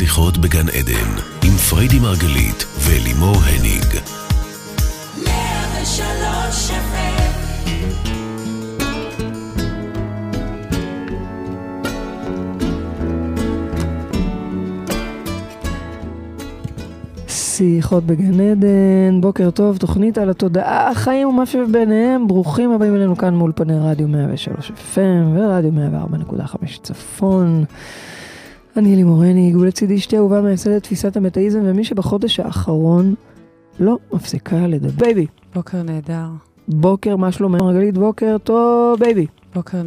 שיחות בגן עדן, עם פריידי מרגלית ולימור הניג. שיחות בגן עדן, בוקר טוב, תוכנית על התודעה, החיים ומה שביניהם, ברוכים הבאים אלינו כאן מאולפני רדיו 103 FM ורדיו 104.5 צפון. אני לימור, ניעיגול לצידי אשתי אהובה מייסדת תפיסת המטאיזם, ומי שבחודש האחרון לא מפסיקה לדבר. בייבי. בוקר נהדר. בוקר, מה שלומך? מרגלית, בוקר טוב, בייבי. בוקר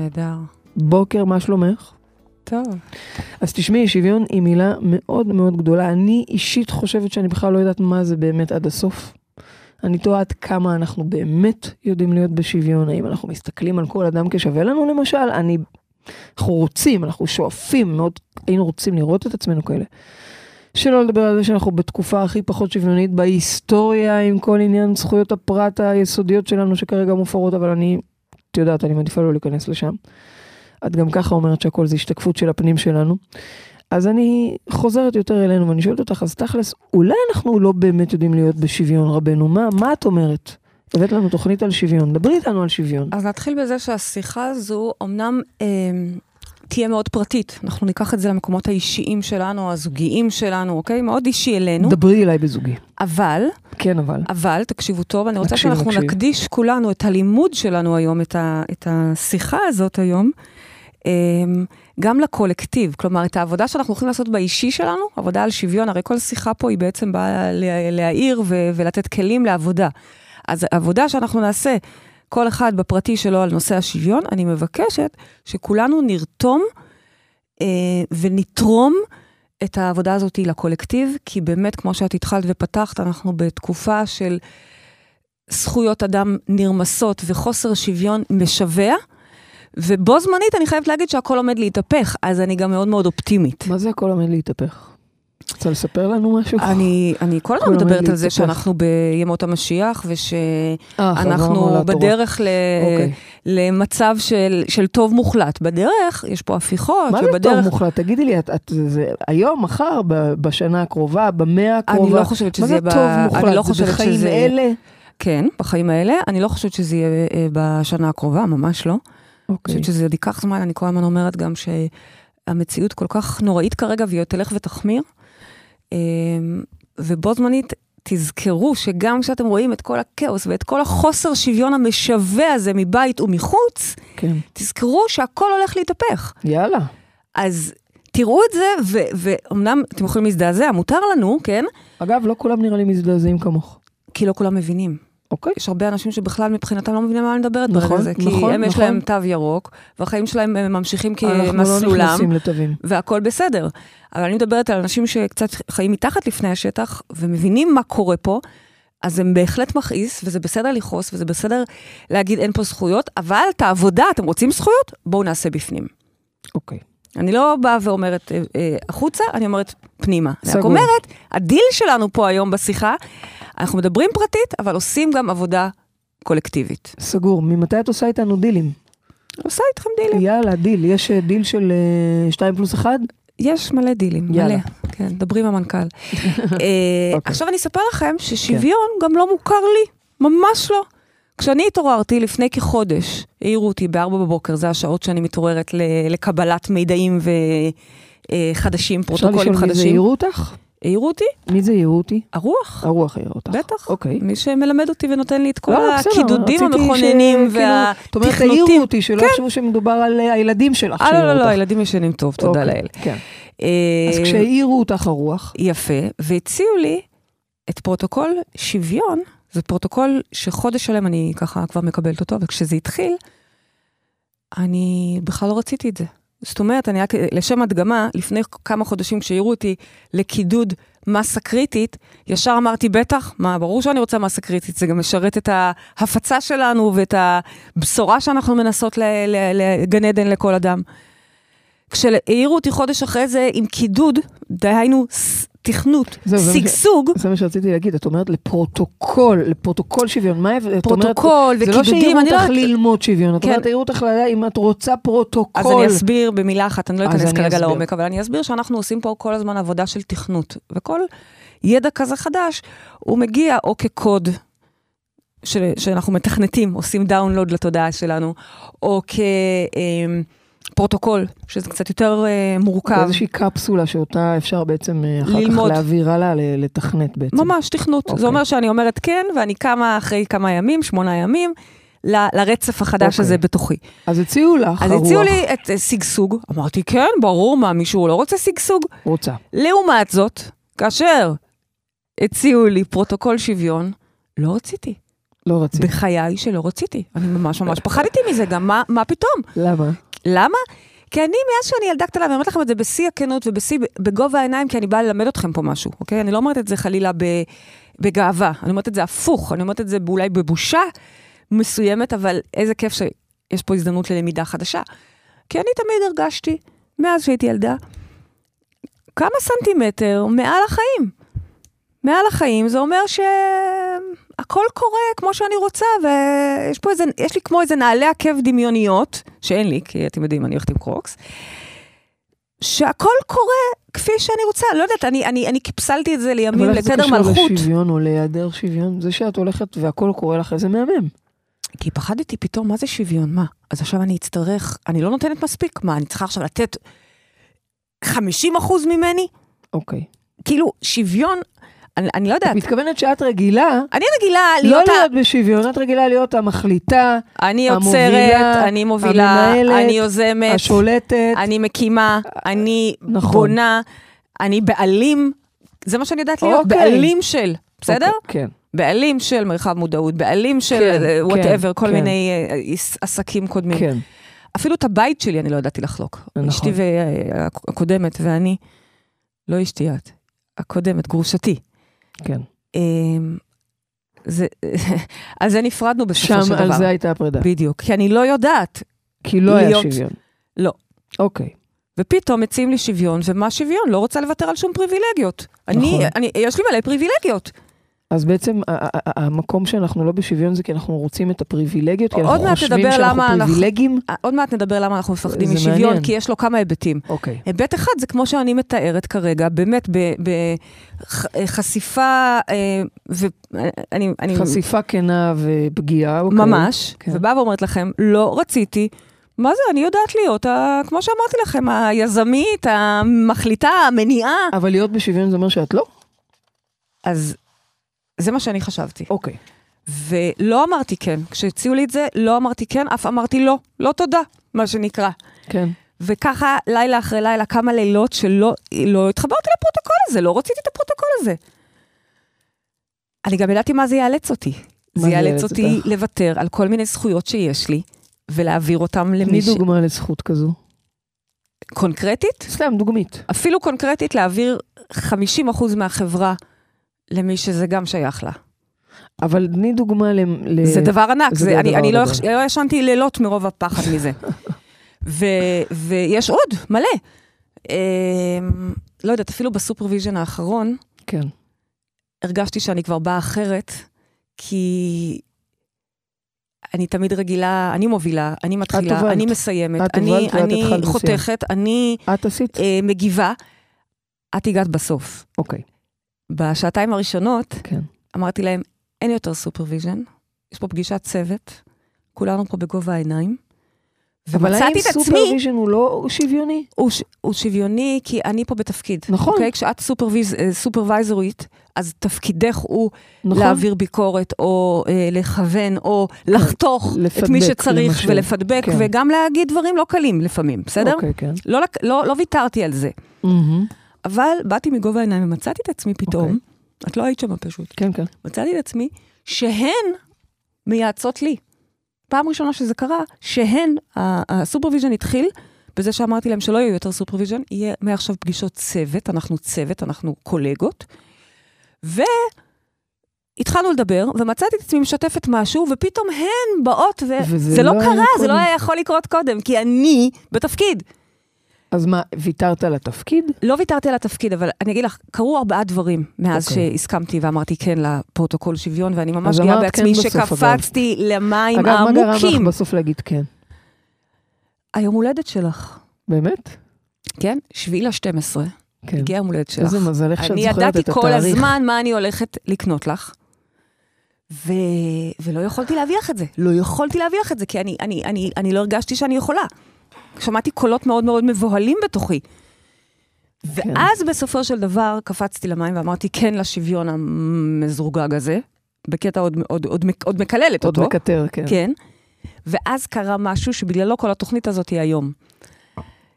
נהדר. בוקר, מה שלומך? טוב. אז תשמעי, שוויון היא מילה מאוד מאוד גדולה. אני אישית חושבת שאני בכלל לא יודעת מה זה באמת עד הסוף. אני תוהה עד כמה אנחנו באמת יודעים להיות בשוויון, האם אנחנו מסתכלים על כל אדם כשווה לנו למשל, אני, אנחנו רוצים, אנחנו שואפים, מאוד היינו רוצים לראות את עצמנו כאלה. שלא לדבר על זה שאנחנו בתקופה הכי פחות שוויונית בהיסטוריה עם כל עניין זכויות הפרט היסודיות שלנו שכרגע מופרות, אבל אני, את יודעת, אני מעדיפה לא להיכנס לשם. את גם ככה אומרת שהכל זה השתקפות של הפנים שלנו. אז אני חוזרת יותר אלינו ואני שואלת אותך, אז תכלס, אולי אנחנו לא באמת יודעים להיות בשוויון רבנו, מה, מה את אומרת? הבאת לנו תוכנית על שוויון, דברי איתנו על שוויון. אז נתחיל בזה שהשיחה הזו אמנם אה, תהיה מאוד פרטית. אנחנו ניקח את זה למקומות האישיים שלנו, הזוגיים שלנו, אוקיי? מאוד אישי אלינו. דברי אליי בזוגי. אבל, כן, אבל. אבל, תקשיבו טוב, אני רוצה נקשיב, שאנחנו נקשיב. נקדיש כולנו את הלימוד שלנו היום, את, ה, את השיחה הזאת היום, אמ, גם לקולקטיב, כלומר, את העבודה שאנחנו הולכים לעשות באישי שלנו, עבודה על שוויון, הרי כל שיחה פה היא בעצם באה לה- להעיר ולתת כלים לעבודה. אז העבודה שאנחנו נעשה, כל אחד בפרטי שלו על נושא השוויון, אני מבקשת שכולנו נרתום אה, ונתרום את העבודה הזאת לקולקטיב, כי באמת, כמו שאת התחלת ופתחת, אנחנו בתקופה של זכויות אדם נרמסות וחוסר שוויון משווע. ובו זמנית אני חייבת להגיד שהכל עומד להתהפך, אז אני גם מאוד מאוד אופטימית. מה זה הכל עומד להתהפך? רוצה לספר לנו משהו? אני, אני כל הזמן מדברת על זה. שאנחנו בימות המשיח, אה, ושאנחנו לתורה. בדרך ל, אוקיי. למצב של, של טוב מוחלט. בדרך, יש פה הפיכות, מה זה טוב ובדרך... מוחלט? תגידי לי, את, את, זה היום, מחר, ב- בשנה הקרובה, במאה הקרובה? אני לא חושבת שזה מה זה יהיה טוב מוחלט? אני לא זה חושבת בחיים שזה- אלה? כן, בחיים האלה. אני לא חושבת שזה יהיה אה, בשנה הקרובה, ממש לא. אני אוקיי. חושבת שזה עוד ייקח זמן, אני כל הזמן אומרת גם שהמציאות כל כך נוראית כרגע, והיא עוד תלך ותחמיר. אמ, ובו זמנית, תזכרו שגם כשאתם רואים את כל הכאוס ואת כל החוסר שוויון המשווע הזה מבית ומחוץ, כן. תזכרו שהכל הולך להתהפך. יאללה. אז תראו את זה, ואומנם אתם יכולים להזדעזע, מותר לנו, כן? אגב, לא כולם נראה לי מזדעזעים כמוך. כי לא כולם מבינים. אוקיי. יש הרבה אנשים שבכלל מבחינתם לא מבינים מה אני מדברת נכון, ברגע הזה. כי נכון, הם יש נכון. להם תו ירוק, והחיים שלהם אה, ממשיכים אנחנו לא כמסלולם. נכנסים לתווים. והכל בסדר. אבל אני מדברת על אנשים שקצת חיים מתחת לפני השטח ומבינים מה קורה פה, אז זה בהחלט מכעיס, וזה בסדר לכעוס, וזה בסדר להגיד אין פה זכויות, אבל את העבודה, אתם רוצים זכויות? בואו נעשה בפנים. אוקיי. אני לא באה ואומרת אה, אה, החוצה, אני אומרת פנימה. אני רק סגור. אומרת, הדיל שלנו פה היום בשיחה, אנחנו מדברים פרטית, אבל עושים גם עבודה קולקטיבית. סגור. ממתי את עושה איתנו דילים? עושה איתכם דילים. יאללה, דיל. יש אה, דיל של 2 פלוס 1? יש מלא דילים, יאללה. מלא. כן, דברי עם המנכ"ל. אה, אוקיי. עכשיו אני אספר לכם ששוויון גם לא מוכר לי, ממש לא. כשאני התעוררתי לפני כחודש, העירו אותי ב-4 בבוקר, זה השעות שאני מתעוררת לקבלת מידעים וחדשים, אפשר פרוטוקולים לשאול מי זה חדשים. העירו אותך? העירו אותי, מי זה העירו אותי? הרוח. הרוח העירה אותך. בטח. אוקיי. מי שמלמד אותי ונותן לי את כל לא, בסדר, הקידודים המכוננים ש- כאילו, זאת אומרת, העירו והתכנותים. אותי, שלא יחשבו שמדובר על אה, הילדים שלך אה, לא, שהעירו לא, לא, אותך. הילדים ישנים טוב, תודה אוקיי, לאל. כן. אה, אז כשהעירו אותך הרוח, יפה, והציעו לי את פרוטוקול שוויון, זה פרוטוקול שחודש שלם אני ככה כבר מקבלת אותו, וכשזה התחיל, אני בכלל לא רציתי את זה. זאת אומרת, אני רק, לשם הדגמה, לפני כמה חודשים כשהעירו אותי לקידוד מסה קריטית, ישר אמרתי, בטח, מה, ברור שאני רוצה מסה קריטית, זה גם משרת את ההפצה שלנו ואת הבשורה שאנחנו מנסות לגן עדן לכל אדם. כשהעירו אותי חודש אחרי זה עם קידוד, דהיינו תכנות, ש- שגשוג, זה מה שרציתי להגיד, את אומרת לפרוטוקול, לפרוטוקול שוויון. מה ההבדל? פרוטוקול זה לא וקידודים, שהעירו לא אותך יודעת- ללמוד שוויון, את כן. אומרת, העירו אותך אם את רוצה פרוטוקול. אז אני אסביר במילה אחת, אני לא אכנס כרגע. לעומק, אבל אני אסביר שאנחנו עושים פה כל הזמן עבודה של תכנות, וכל ידע כזה חדש, הוא מגיע או כקוד. של, שאנחנו מתכנתים, עושים דאונלוד לתודעה שלנו, או כפרוטוקול, שזה קצת יותר אה, מורכב. באיזושהי קפסולה שאותה אפשר בעצם אה, אחר כך ללמוד. להעביר הלאה, לתכנת בעצם. ממש תכנות. אוקיי. זה אומר שאני אומרת כן, ואני קמה אחרי כמה ימים, שמונה ימים, ל- לרצף החדש אוקיי. הזה בתוכי. אז הציעו לך, אז הרוח הציעו לי את אה, שגשוג, אמרתי כן, ברור, מה, מישהו לא רוצה שגשוג? רוצה. לעומת זאת, כאשר הציעו לי פרוטוקול שוויון, לא רציתי. לא רציתי. בחיי שלא רציתי. אני ממש ממש פחדתי מזה, גם מה, מה פתאום? למה? למה? כי אני, מאז שאני ילדה קטנה, ואני אומרת לכם את זה בשיא הכנות ובשיא, בגובה העיניים, כי אני באה ללמד אתכם פה משהו, אוקיי? אני לא אומרת את זה חלילה בגאווה, אני אומרת את זה הפוך, אני אומרת את זה אולי בבושה מסוימת, אבל איזה כיף שיש פה הזדמנות ללמידה חדשה. כי אני תמיד הרגשתי, מאז שהייתי ילדה, כמה סנטימטר מעל החיים. מעל החיים זה אומר שהכל קורה כמו שאני רוצה, ויש פה איזה, יש לי כמו איזה נעלי עקב דמיוניות, שאין לי, כי אתם יודעים, אני הולכת עם קרוקס, שהכל קורה כפי שאני רוצה. לא יודעת, אני, אני, אני קיפסלתי את זה לימים אבל איך זה לתדר קשור מלכות. לשוויון או להיעדר שוויון? זה שאת הולכת והכל קורה לך, איזה מהמם. כי פחדתי פתאום, מה זה שוויון? מה? אז עכשיו אני אצטרך, אני לא נותנת מספיק, מה, אני צריכה עכשיו לתת 50 אחוז ממני? אוקיי. כאילו, שוויון, אני, אני לא את יודעת. מתכוונת שאת רגילה אני רגילה לא להיות ה... להיות בשוויון, את רגילה להיות המחליטה, אני המובילה, יוצרת, אני מובילה, המנהלת, אני יוזמת, השולטת. אני מקימה, אני נכון. בונה, אני בעלים. זה מה שאני יודעת להיות, אוקיי. בעלים של, בסדר? אוקיי, כן. בעלים של מרחב מודעות, בעלים של כן, whatever, כן, כל כן. מיני אה, עס- עסקים קודמים. כן. אפילו את הבית שלי אני לא ידעתי לחלוק. נכון. אשתי וה- הקודמת ואני, לא אשתי את, הקודמת, גרושתי. כן. אמ, זה, על זה נפרדנו בסופו שם של דבר. על זה הייתה הפרידה. בדיוק, כי אני לא יודעת. כי לא היה להיות- שוויון. לא. אוקיי. ופתאום מציעים לי שוויון, ומה שוויון? לא רוצה לוותר על שום פריבילגיות. אני, נכון. אני, יש לי מלא פריבילגיות. אז בעצם המקום שאנחנו לא בשוויון זה כי אנחנו רוצים את הפריבילגיות, כי אנחנו חושבים שאנחנו פריבילגים. אה, עוד מעט נדבר למה אנחנו מפחדים משוויון. כי יש לו כמה היבטים. אוקיי. היבט אחד זה כמו שאני מתארת כרגע, באמת בחשיפה, ואני... אני, חשיפה כנה ופגיעה. אוקיי. ממש, כן. ובאה ואומרת לכם, לא רציתי. מה זה, אני יודעת להיות, ה, כמו שאמרתי לכם, היזמית, המחליטה, המניעה. אבל להיות בשוויון זה אומר שאת לא? אז זה מה שאני חשבתי. אוקיי. ולא אמרתי כן. כשהציעו לי את זה, לא אמרתי כן, אף אמרתי לא. לא תודה, מה שנקרא. כן. וככה, לילה אחרי לילה, כמה לילות שלא לא התחברתי לפרוטוקול הזה, לא רציתי את הפרוטוקול הזה. אני גם ידעתי מה זה יאלץ אותי. מה זה יאלץ אותי אותך? לוותר על כל מיני זכויות שיש לי, ולהעביר תני למי ש... דוגמה לזכות כזו. קונקרטית? סתם, דוגמית. אפילו קונקרטית להעביר 50% מהחברה למי שזה גם שייך לה. אבל תני דוגמה ל... ל- זה דבר ענק, זה זה, אני, דבר אני לא, גדול. יח- לא ישנתי לילות מרוב הפחד מזה. ו, ויש עוד, מלא. אמ, לא יודעת, אפילו ב supervision האחרון, כן. הרגשתי שאני כבר באה אחרת, כי אני תמיד רגילה, אני מובילה, אני מתחילה, הובלת. אני מסיימת, את אני, אני. חותכת, אני את עשית? אה, מגיבה. את הגעת בסוף. אוקיי. בשעתיים הראשונות, כן. אמרתי להם, אין יותר supervision, יש פה פגישת צוות, כולנו פה בגובה העיניים. אבל האם ומצאתי את עצמי, supervision הוא לא שוויוני? הוא, ש- הוא שוויוני כי אני פה בתפקיד. נכון. אוקיי? כשאת supervise, אה, סופרוויזורית, אז תפקידך הוא נכון. להעביר ביקורת, או אה, לכוון, או לחתוך את לפדבק, מי שצריך, למשל. ולפדבק, כן. וגם להגיד דברים לא קלים לפעמים, בסדר? אוקיי, כן. לא, לא, לא ויתרתי על זה. מהמם. אבל באתי מגובה העיניים ומצאתי את עצמי פתאום, אוקיי. את לא היית שם פשוט, כן, כן. מצאתי את עצמי שהן מייעצות לי. פעם ראשונה שזה קרה, שהן, ה supervision התחיל בזה שאמרתי להם שלא יהיו יותר supervision, יהיה מעכשיו פגישות צוות, אנחנו צוות, אנחנו קולגות. והתחלנו לדבר, ומצאתי את עצמי משתפת משהו, ופתאום הן באות, וזה וזה לא לא קרה, זה לא. היה יכול לקרות קודם, כי אני בתפקיד. אז מה, ויתרת על התפקיד? לא ויתרתי על התפקיד, אבל אני אגיד לך, קרו ארבעה דברים מאז אוקיי. שהסכמתי ואמרתי כן לפרוטוקול שוויון, ואני ממש גאה בעצמי כן שקפצתי למים אגב, מה גרם לך העמוקים. בסוף להגיד כן? היום הולדת שלך, באמת? כן? שביעי ל-12, כן. הגיע יום הולדת שלך. איזה מזלך שאת אני זוכרת ידעתי את כל התאריך. הזמן מה אני הולכת לקנות לך, ו... ולא יכולתי להביא לך את זה. לא יכולתי להביא לך את זה, כי אני, אני, אני, אני לא הרגשתי שאני יכולה. שמעתי קולות מאוד מאוד מבוהלים בתוכי. כן. ואז בסופו של דבר קפצתי למים ואמרתי כן לשוויון המזורגג הזה, בקטע עוד, עוד, עוד, עוד מקללת עוד אותו. מקטר, כן. כן. ואז קרה משהו שבגללו כל התוכנית הזאת היא היום.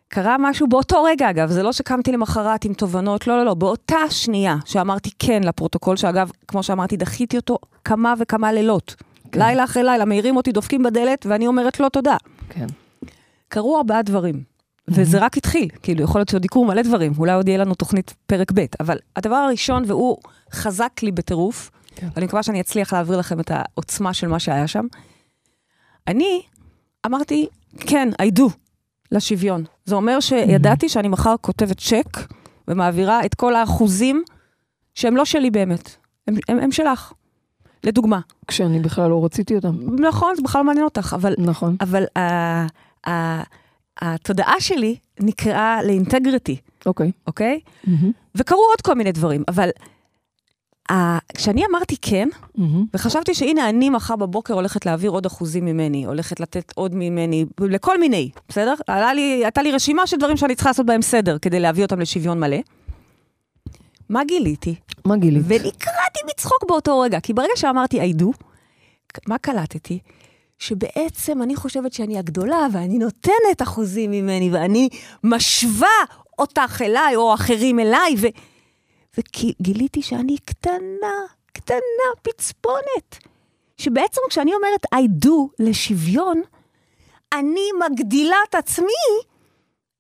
קרה משהו באותו רגע, אגב, זה לא שקמתי למחרת עם תובנות, לא, לא, לא, באותה שנייה שאמרתי כן לפרוטוקול, שאגב, כמו שאמרתי, דחיתי אותו כמה וכמה לילות. כן. לילה אחרי לילה, מעירים אותי, דופקים בדלת, ואני אומרת לא תודה. כן. קרו ארבעה דברים, וזה רק התחיל, כאילו, יכול להיות שעוד יקרו מלא דברים, אולי עוד יהיה לנו תוכנית פרק ב', אבל הדבר הראשון, והוא חזק לי בטירוף, כן. ואני מקווה שאני אצליח להעביר לכם את העוצמה של מה שהיה שם, אני אמרתי, כן, I do, לשוויון. זה אומר שידעתי שאני מחר כותבת צ'ק ומעבירה את כל האחוזים שהם לא שלי באמת, הם, הם, הם שלך. לדוגמה. כשאני בכלל לא רציתי אותם. נכון, זה בכלל לא מעניין אותך, אבל נכון. אבל uh, uh, התודעה שלי נקראה לאינטגריטי, אוקיי. אוקיי? וקרו עוד כל מיני דברים, אבל uh, כשאני אמרתי כן, מהמם. וחשבתי שהנה אני מחר בבוקר הולכת להעביר עוד אחוזים ממני, הולכת לתת עוד ממני, לכל מיני, בסדר? לי, הייתה לי רשימה של דברים שאני צריכה לעשות בהם סדר כדי להביא אותם לשוויון מלא. מה גיליתי? מה גילית? ונקרעתי מצחוק באותו רגע, כי ברגע שאמרתי I do, מה קלטתי? שבעצם אני חושבת שאני הגדולה, ואני נותנת אחוזים ממני, ואני משווה אותך אליי, או אחרים אליי, ו... וגיליתי שאני קטנה, קטנה, פצפונת. שבעצם כשאני אומרת I do לשוויון, אני מגדילה את עצמי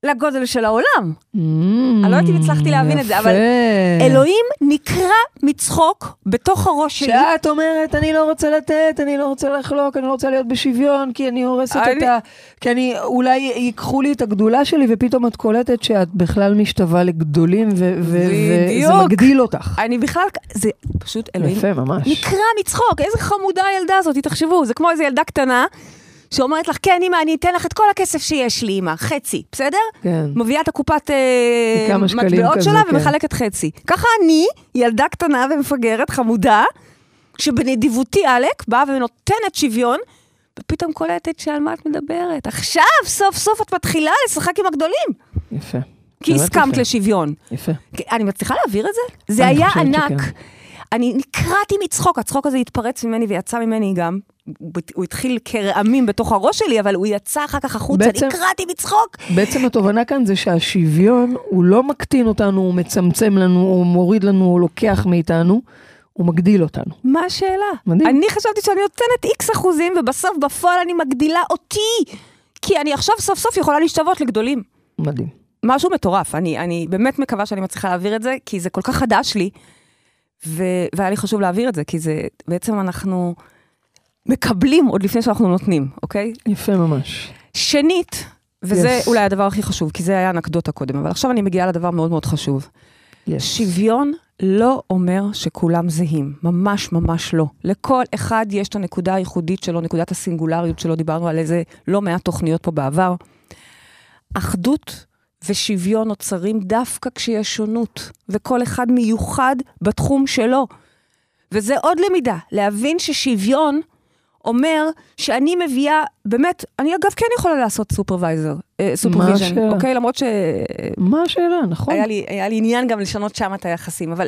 לגודל של העולם. אני לא יודעת אם הצלחתי להבין את זה, אבל. אלוהים נקרע מצחוק בתוך הראש שלי. שאת אומרת, אני לא רוצה לתת, אני לא רוצה לחלוק, אני לא רוצה להיות בשוויון, כי אני הורסת את ה... כי אני, אולי ייקחו לי את הגדולה שלי, ופתאום את קולטת שאת בכלל משתווה לגדולים, ו- ו- וזה. מגדיל אותך. אני בכלל, זה פשוט אלוהים יפה, ממש. נקרע מצחוק, איזה חמודה הילדה הזאת, תחשבו, זה כמו איזו ילדה קטנה. שאומרת לך, כן, אמא, אני אתן לך את כל הכסף שיש לי, אמא, חצי, בסדר? כן. מביאה את הקופת אה, מטבעות שלה כן. ומחלקת חצי. ככה אני, ילדה קטנה ומפגרת, חמודה, שבנדיבותי עלק באה ונותנת שוויון, ופתאום קולטת שעל מה את מדברת. עכשיו, סוף סוף את מתחילה לשחק עם הגדולים, יפה. כי הסכמת יפה. לשוויון. יפה. אני מצליחה להעביר את זה? זה היה ענק. שכן. אני נקרעתי מצחוק, הצחוק הזה התפרץ ממני ויצא ממני גם. הוא- התחיל כרעמים בתוך הראש שלי, אבל הוא יצא אחר כך החוצה, בעצם- נקרעתי מצחוק. בעצם התובנה כאן זה שהשוויון, הוא לא מקטין אותנו, הוא מצמצם לנו, הוא מוריד לנו, הוא לוקח מאיתנו, הוא מגדיל אותנו. מה השאלה? מדהים. אני חשבתי שאני נותנת איקס אחוזים, ובסוף בפועל אני מגדילה אותי. כי אני עכשיו סוף סוף יכולה להשתוות לגדולים. מדהים. משהו מטורף, אני, אני באמת מקווה שאני מצליחה להעביר את זה, כי זה כל כך חדש לי, ו... והיה לי חשוב להעביר את זה, כי זה בעצם אנחנו מקבלים עוד לפני שאנחנו נותנים, אוקיי? יפה ממש. שנית, וזה Yes. אולי הדבר הכי חשוב, כי זה היה אנקדוטה קודם, אבל עכשיו אני מגיעה לדבר מאוד מאוד חשוב. יש. שוויון לא אומר שכולם זהים, ממש ממש לא. לכל אחד יש את הנקודה הייחודית שלו, נקודת הסינגולריות שלו, דיברנו על איזה לא מעט תוכניות פה בעבר. אחדות ושוויון נוצרים דווקא כשיש שונות, וכל אחד מיוחד בתחום שלו. וזה עוד למידה, להבין ששוויון אומר שאני מביאה, באמת, אני אגב כן יכולה לעשות supervisor, supervision, השאלה? אוקיי? למרות ש... מה השאלה, נכון? היה לי, היה לי עניין גם לשנות שם את היחסים, אבל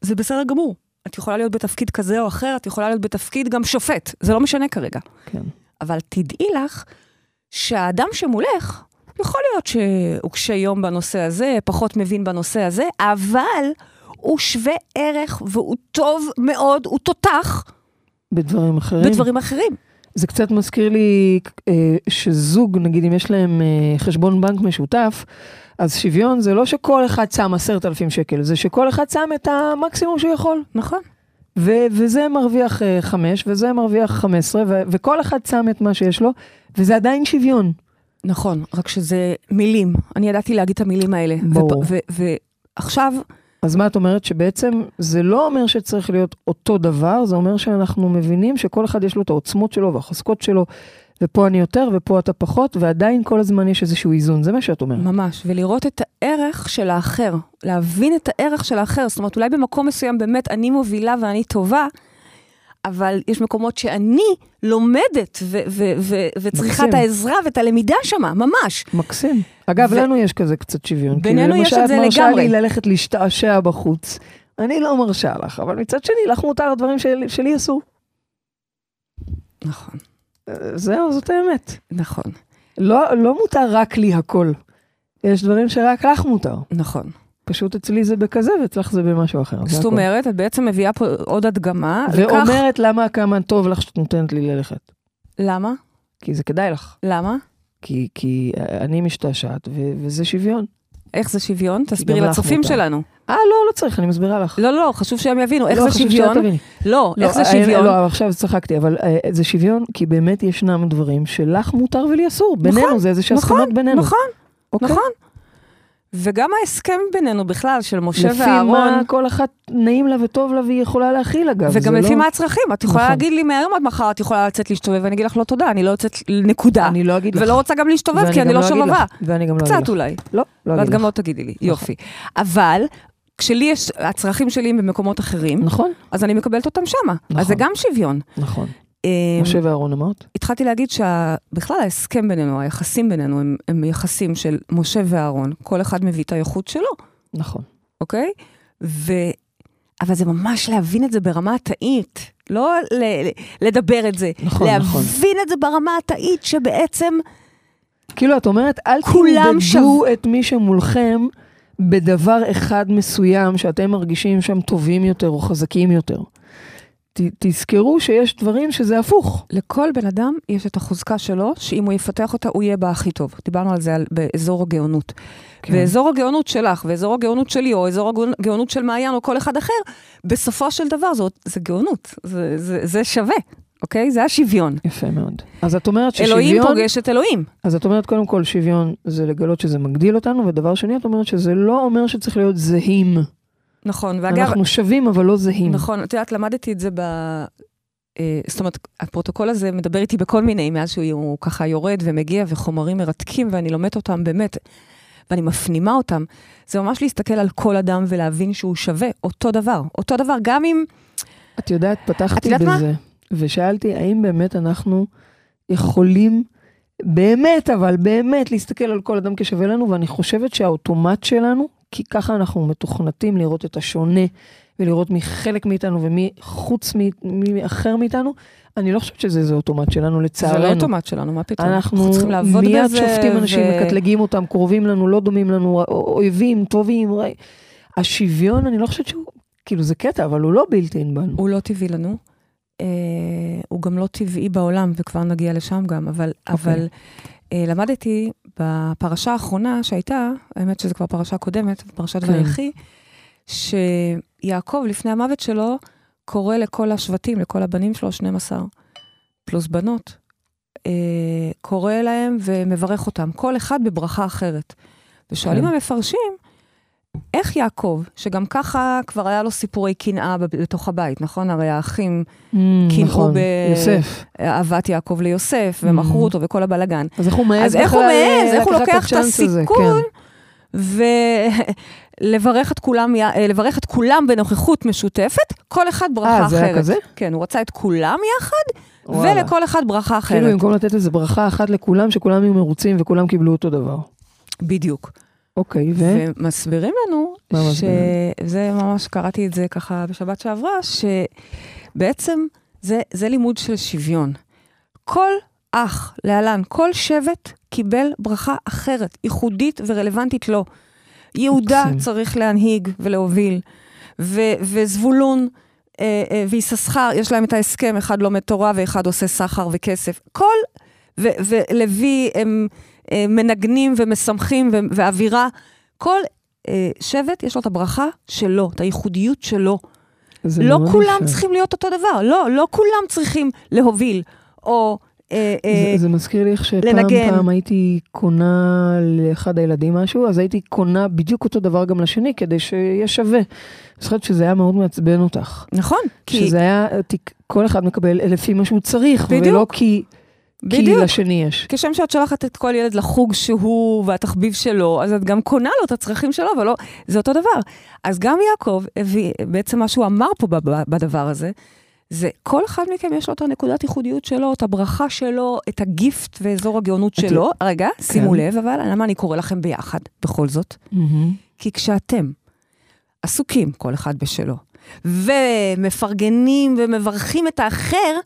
זה בסדר גמור. את יכולה להיות בתפקיד כזה או אחר, את יכולה להיות בתפקיד גם שופט, זה לא משנה כרגע. כן. אבל תדעי לך שהאדם שמולך, יכול להיות שהוא קשה יום בנושא הזה, פחות מבין בנושא הזה, אבל הוא שווה ערך והוא טוב מאוד, הוא תותח בדברים אחרים. בדברים אחרים. זה קצת מזכיר לי אה, שזוג, נגיד אם יש להם אה, חשבון בנק משותף, אז שוויון זה לא שכל אחד שם עשרת אלפים שקל, זה שכל אחד שם את המקסימום שהוא יכול. נכון. ו- וזה מרוויח אה, חמש, וזה מרוויח חמש עשרה, ו- וכל אחד שם את מה שיש לו, וזה עדיין שוויון. נכון, רק שזה מילים. אני ידעתי להגיד את המילים האלה. ברור. ועכשיו, אז מה את אומרת? שבעצם זה לא אומר שצריך להיות אותו דבר, זה אומר שאנחנו מבינים שכל אחד יש לו את העוצמות שלו והחוזקות שלו, ופה אני יותר ופה אתה פחות, ועדיין כל הזמן יש איזשהו איזון, זה מה שאת אומרת. ממש, ולראות את הערך של האחר, להבין את הערך של האחר. זאת אומרת, אולי במקום מסוים באמת אני מובילה ואני טובה, אבל יש מקומות שאני לומדת ו- ו- ו- וצריכה. את העזרה ואת הלמידה שמה, ממש. מקסים. אגב, ו- לנו יש כזה קצת שוויון. כי בינינו יש למשל, את זה את מרשה לגמרי. לי ללכת להשתעשע בחוץ. אני לא מרשה לך, אבל מצד שני, לך מותר דברים שלי, שלי אסור. נכון, אה, זהו, זאת האמת. נכון, לא, לא מותר רק לי הכל. יש דברים שרק לך מותר. נכון. פשוט אצלי זה בכזה ואצלך זה במשהו אחר. זאת. אומרת, את בעצם מביאה פה עוד הדגמה. ואומרת למה כמה טוב לך שאת נותנת לי ללכת. למה? כי זה כדאי לך. למה? כי, כי אני משתעשעת ו- וזה שוויון. איך זה שוויון? תסבירי לצופים. שלנו. אה, לא, לא צריך, אני מסבירה לך. לא, לא, חשוב שהם יבינו. איך לא, זה שוויון? תביני. לא, איך זה אה, שוויון? לא, עכשיו צחקתי, אבל אה, זה שוויון כי באמת ישנם דברים שלך מותר ולי אסור. בינינו, זה איזה שהסכמות בינינו. נכון, אוקיי? נכון. וגם ההסכם בינינו בכלל, של משה לפי ואהרון, מה כל אחת נעים לה וטוב לה והיא יכולה להכיל אגב. וגם לפי לא- מה הצרכים. את יכולה נכון. להגיד לי מהיום עד מחר, את יכולה לצאת להסתובב, ואני אגיד לך לא תודה, אני לא יוצאת נקודה. אני לא אגיד לך. ולא רוצה גם להסתובב, ואני כי אני גם לא לך. שובבה. ואני גם לא אגיד קצת לך. אולי. לא, לא ואת אגיד גם לך. לא תגידי לי, יופי. אבל, כשלי יש, הצרכים שלי הם במקומות אחרים, נכון, אז אני מקבלת אותם שמה. אז זה נכון. גם שוויון. נכון. אמ, משה ואהרון אמרת? התחלתי להגיד שבכלל ההסכם בינינו, היחסים בינינו, הם, הם יחסים של משה ואהרון. כל אחד מביא את הייחוד שלו, נכון. אוקיי? ו... אבל זה ממש להבין את זה ברמה התאית, לא ל... לדבר את זה. נכון, נכון. להבין את זה ברמה התאית שבעצם, כאילו את אומרת, אל תמדדו את מי שמולכם בדבר אחד מסוים שאתם מרגישים שהם טובים יותר או חזקים יותר. ת, תזכרו שיש דברים שזה הפוך. לכל בן אדם יש את החוזקה שלו, שאם הוא יפתח אותה, הוא יהיה בה הכי טוב. דיברנו על זה על, באזור הגאונות. כן. ואזור הגאונות שלך, ואזור הגאונות שלי, או אזור הגאונות של מעיין, או כל אחד אחר, בסופו של דבר זה, זה גאונות, זה, זה, זה שווה, אוקיי? זה השוויון. יפה מאוד. אז את אומרת אלוהים ששוויון, פוגש את אלוהים. אז את אומרת קודם כל שוויון זה לגלות שזה מגדיל אותנו, ודבר שני את אומרת שזה לא אומר שצריך להיות זהים. נכון, ואגב, אנחנו שווים אבל לא זהים. נכון, את יודעת, למדתי את זה ב... אה, זאת אומרת, הפרוטוקול הזה מדבר איתי בכל מיני, מאז שהוא הוא ככה יורד ומגיע, וחומרים מרתקים, ואני לומדת אותם באמת, ואני מפנימה אותם. זה ממש להסתכל על כל אדם ולהבין שהוא שווה אותו דבר. אותו דבר, גם אם... את יודעת, את פתחתי יודעת מה? בזה, ושאלתי האם באמת אנחנו יכולים, באמת, אבל באמת, להסתכל על כל אדם כשווה לנו, ואני חושבת שהאוטומט שלנו, כי ככה אנחנו מתוכנתים לראות את השונה, ולראות מי חלק מאיתנו ומי חוץ מי, מי אחר מאיתנו, אני לא חושבת שזה איזה אוטומט שלנו, זה לצערנו. לא אוטומט שלנו, מה פתאום? אנחנו לעבוד מיד. שופטים אנשים, ו- מקטלגים אותם, קרובים לנו, לא דומים לנו, אויבים, טובים. רע- השוויון, אני לא חושבת שהוא, כאילו זה קטע, אבל הוא לא בלתי בנו. הוא לא טבעי לנו. אה, הוא גם לא טבעי בעולם, וכבר נגיע לשם גם, אבל, אוקיי. אבל אה, למדתי בפרשה האחרונה שהייתה, האמת שזו כבר פרשה קודמת, פרשת כן. ויחי, שיעקב לפני המוות שלו קורא לכל השבטים, לכל הבנים שלו, 12, פלוס בנות, אה, קורא להם ומברך אותם, כל אחד בברכה אחרת. ושואלים כן. המפרשים, איך יעקב, שגם ככה כבר היה לו סיפורי קנאה בתוך הבית, נכון? הרי האחים, קינאו נכון, ב- יוסף. אהבת יעקב ליוסף, ומכרו Mm. אותו וכל הבלגן. אז איך הוא מעז אז איך הוא מעז, אה, איך הוא לוקח את? הסיכון, כן. ולברך את כולם, אה, לברך את כולם בנוכחות משותפת, כל אחד ברכה אה, זה היה אחרת. כזה? כן, הוא רצה את כולם יחד, וואלה. ולכל אחד ברכה כאילו אחרת. במקום לתת איזה ברכה אחת לכולם, שכולם יהיו מרוצים וכולם קיבלו אותו דבר. בדיוק. אוקיי, ו? ומסבירים לנו? שזה ממש, קראתי את זה ככה בשבת שעברה, שבעצם זה, זה לימוד של שוויון. כל אח, להלן, כל שבט קיבל ברכה אחרת, ייחודית ורלוונטית לו. יהודה מקסים. צריך להנהיג ולהוביל, ו- וזבולון אה, אה, ויששכר, יש להם את ההסכם, אחד לומד תורה ואחד עושה סחר וכסף. כל, ו- ולוי הם אה, מנגנים ומשמחים ואווירה. כל אה, שבט יש לו את הברכה שלו, את הייחודיות שלו. זה לא כולם יפה. צריכים להיות אותו דבר, לא, לא כולם צריכים להוביל, או אה, זה, אה, זה מזכיר לי איך שפעם לנגן. פעם הייתי קונה לאחד הילדים משהו, אז הייתי קונה בדיוק אותו דבר גם לשני, כדי שיהיה שווה. אני זוכרת שזה היה מאוד מעצבן אותך. נכון, כי שזה היה, תיק- כל אחד מקבל לפי מה שהוא צריך, בדיוק. ולא כי, כי בדיוק. לשני יש. כשם שאת שולחת את כל ילד לחוג שהוא והתחביב שלו, אז את גם קונה לו את הצרכים שלו, אבל לא, זה אותו דבר. אז גם יעקב הביא, בעצם מה שהוא אמר פה בדבר הזה, זה כל אחד מכם יש לו את הנקודת ייחודיות שלו, את הברכה שלו, את הגיפט ואזור הגאונות שלו. רגע, שימו כן. לב, אבל למה אני קורא לכם ביחד, בכל זאת? מהמם. כי כשאתם עסוקים, כל אחד בשלו, ומפרגנים ומברכים את האחר,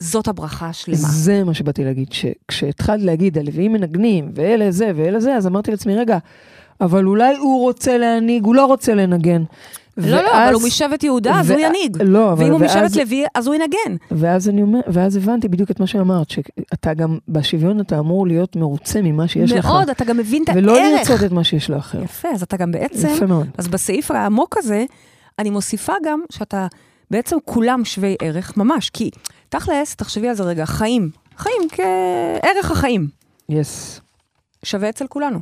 זאת הברכה השלמה. זה מה שבאתי להגיד, שכשהתחלת להגיד, הלוויים מנגנים, ואלה זה ואלה זה, אז אמרתי לעצמי, רגע, אבל אולי הוא רוצה להנהיג, הוא לא רוצה לנגן. לא, לא, אבל הוא משבט יהודה, אז הוא ו- ינהיג. לא, אבל ואם הוא ואז- משבט לוי, אז הוא ינגן. ואז אני אומר, ואז הבנתי בדיוק את מה שאמרת, שאתה גם, בשוויון אתה אמור להיות מרוצה ממה שיש לך. מאוד, אתה גם מבין את הערך. ולא לרצות את מה שיש לאחר. יפה, אז אתה גם בעצם, יפה מאוד. אז בסעיף העמוק הזה, אני מוסיפה גם שאתה, בעצם כולם שווי ערך, ממש, כי תכלס, תחשבי על זה רגע, חיים, חיים כערך החיים, יס. שווה אצל כולנו.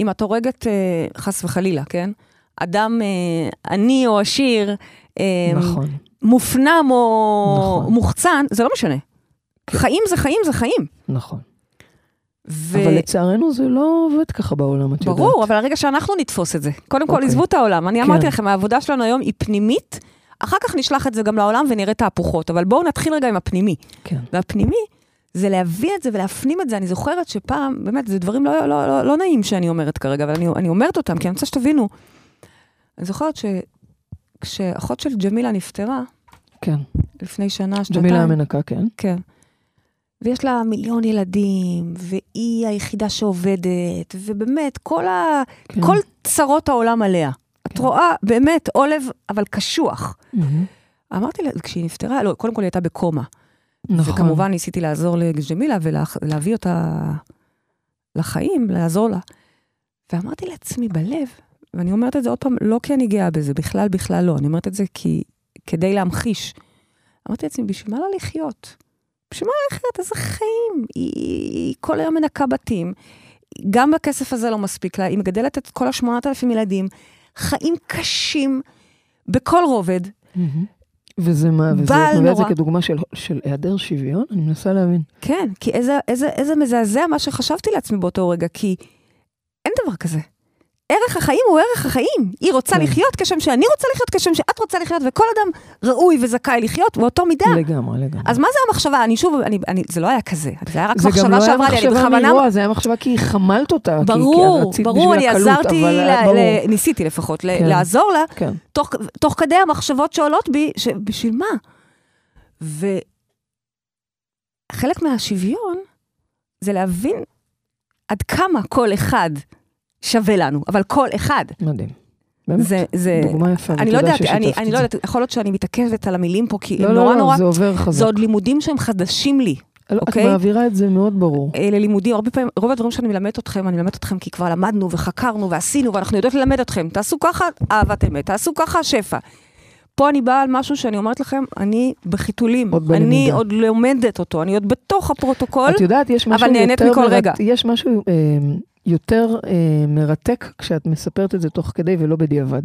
אם את הורגת, אה, חס וחלילה, כן? אדם אה, עני או עשיר, אה, נכון. מופנם או נכון. מוחצן, זה לא משנה. כן. חיים זה חיים זה חיים. נכון. ו... אבל לצערנו זה לא עובד ככה בעולם, את יודעת. ברור, אבל הרגע שאנחנו נתפוס את זה. קודם כל, אוקיי. עזבו את העולם. אני כן. אמרתי לכם, העבודה שלנו היום היא פנימית, אחר כך נשלח את זה גם לעולם ונראה תהפוכות, אבל בואו נתחיל רגע עם הפנימי. כן. והפנימי זה להביא את זה ולהפנים את זה. אני זוכרת שפעם, באמת, זה דברים לא, לא, לא, לא נעים שאני אומרת כרגע, אבל אני, אני אומרת אותם, כי אני רוצה שתבינו. אני זוכרת שכשאחות של ג'מילה נפטרה, כן. לפני שנה, שנתיים, ג'מילה המנקה, כן. כן. ויש לה מיליון ילדים, והיא היחידה שעובדת, ובאמת, כל, ה... כן. כל צרות העולם עליה. את רואה, באמת, עולב, אבל קשוח. אמרתי לה, כשהיא נפטרה, לא, קודם כל היא הייתה בקומה. נכון. וכמובן ניסיתי לעזור לג'מילה ולהביא אותה לחיים, לעזור לה. ואמרתי לעצמי בלב, ואני אומרת את זה עוד פעם, לא כי אני גאה בזה, בכלל, בכלל לא. אני אומרת את זה כי, כדי להמחיש. אמרתי לעצמי, בשביל מה לה לחיות? בשביל מה לחיות? איזה חיים? היא, היא כל היום מנקה בתים. גם בכסף הזה לא מספיק לה, היא מגדלת את כל השמונת אלפים ילדים. חיים קשים בכל רובד. וזה מה, וזה, את מביאה את זה נורא. כדוגמה של, של היעדר שוויון? אני מנסה להבין. כן, כי איזה, איזה, איזה מזעזע מה שחשבתי לעצמי באותו רגע, כי אין דבר כזה. ערך החיים הוא ערך החיים. היא רוצה כן. לחיות כשם שאני רוצה לחיות, כשם שאת רוצה לחיות, וכל אדם ראוי וזכאי לחיות באותו מידה. לגמרי, לגמרי. אז מה זה המחשבה? אני שוב, אני, אני, זה לא היה כזה, זה היה רק זה גם מחשבה לא היה שעברה לי, אני מחשבה בכוונה... מרוע, זה היה מחשבה כי חמלת אותה. כי- כי ברור, ברור, בשביל אני הקלות, עזרתי, אבל ל, היה ברור. ל, ניסיתי לפחות, ל, כן. לעזור לה, כן. תוך, תוך כדי המחשבות שעולות בי, שבשביל מה? וחלק מהשוויון זה להבין עד כמה כל אחד שווה לנו, אבל כל אחד. מדהים. באמת, זה, זה, דוגמה יפה. אני לא יודעת, אני, אני את לא זה. יודעת, יכול להיות שאני מתעכבת על המילים פה, כי לא, הם לא, נורא לא, נורא, זה עובר זה חזק. עוד לימודים שהם חדשים לי. לא, את אוקיי? מעבירה את זה מאוד ברור. אלה לימודים, הרבה פעמים, רוב הדברים שאני מלמדת אתכם, אני מלמדת אתכם כי כבר למדנו וחקרנו ועשינו, ואנחנו יודעות ללמד אתכם. תעשו ככה, אהבת אמת, תעשו ככה, שפע. פה אני באה על משהו שאני אומרת לכם, אני בחיתולים. עוד אני בלמידה. עוד לומדת אותו, אני עוד בתוך הפרוטוקול. את יודעת, יש משהו אבל נהנית יותר מכל מרת- רגע. יש משהו אה, יותר אה, מרתק כשאת מספרת את זה תוך כדי ולא בדיעבד.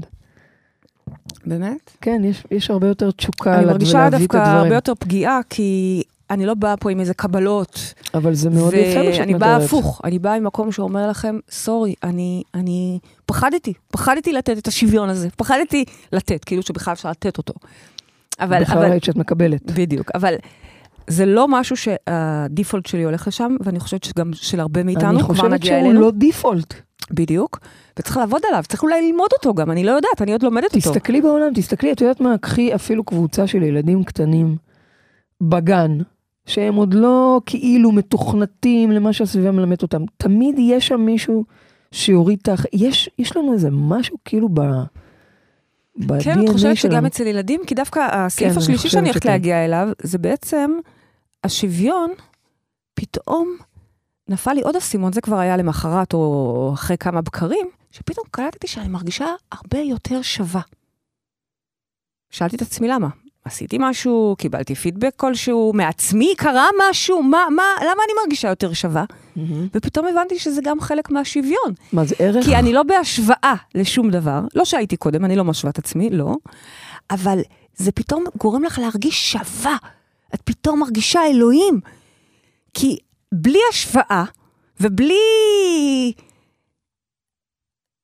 באמת? כן, יש, יש הרבה יותר תשוקה אני לה- מרגישה ולהביא את דווקא הדברים. הרבה יותר פגיעה, כי אני לא באה פה עם איזה קבלות. אבל זה מאוד יפה מה שאת ואני באה. הפוך, אני באה ממקום שאומר לכם, סורי, אני, אני פחדתי, פחדתי לתת את השוויון הזה, פחדתי לתת, כאילו שבכלל אפשר לתת אותו. אבל, בכלל אבל, ראית שאת מקבלת. בדיוק, אבל זה לא משהו שהדיפולט שלי הולך לשם, ואני חושבת שגם של הרבה מאיתנו, אני כבר חושבת נגיע שהוא אלינו. לא דיפולט. בדיוק, וצריך לעבוד עליו, צריך אולי ללמוד אותו גם, אני לא יודעת, אני עוד לומדת אותו. תסתכלי בעולם, תסתכלי, את יודעת מה, קחי אפילו קבוצה של ילדים קטנים בגן, שהם עוד לא כאילו מתוכנתים למה שהסביבה מלמדת אותם. תמיד יש שם מישהו שיוריד את האח... יש, יש לנו איזה משהו כאילו ב... כן, את חושבת שלנו. שגם אצל ילדים? כי דווקא הסעיף כן, אני השלישי חושבת שאני הולכת. להגיע אליו, זה בעצם השוויון, פתאום נפל לי עוד אסימון, זה כבר היה למחרת או אחרי כמה בקרים, שפתאום קלטתי שאני מרגישה הרבה יותר שווה. שאלתי את עצמי למה. עשיתי משהו, קיבלתי פידבק כלשהו, מעצמי קרה משהו, מה, מה, למה אני מרגישה יותר שווה? ופתאום הבנתי שזה גם חלק מהשוויון. מה זה ערך? כי אני לא בהשוואה לשום דבר, לא שהייתי קודם, אני לא משווה את עצמי, לא, אבל זה פתאום גורם לך להרגיש שווה. את פתאום מרגישה אלוהים. כי בלי השוואה ובלי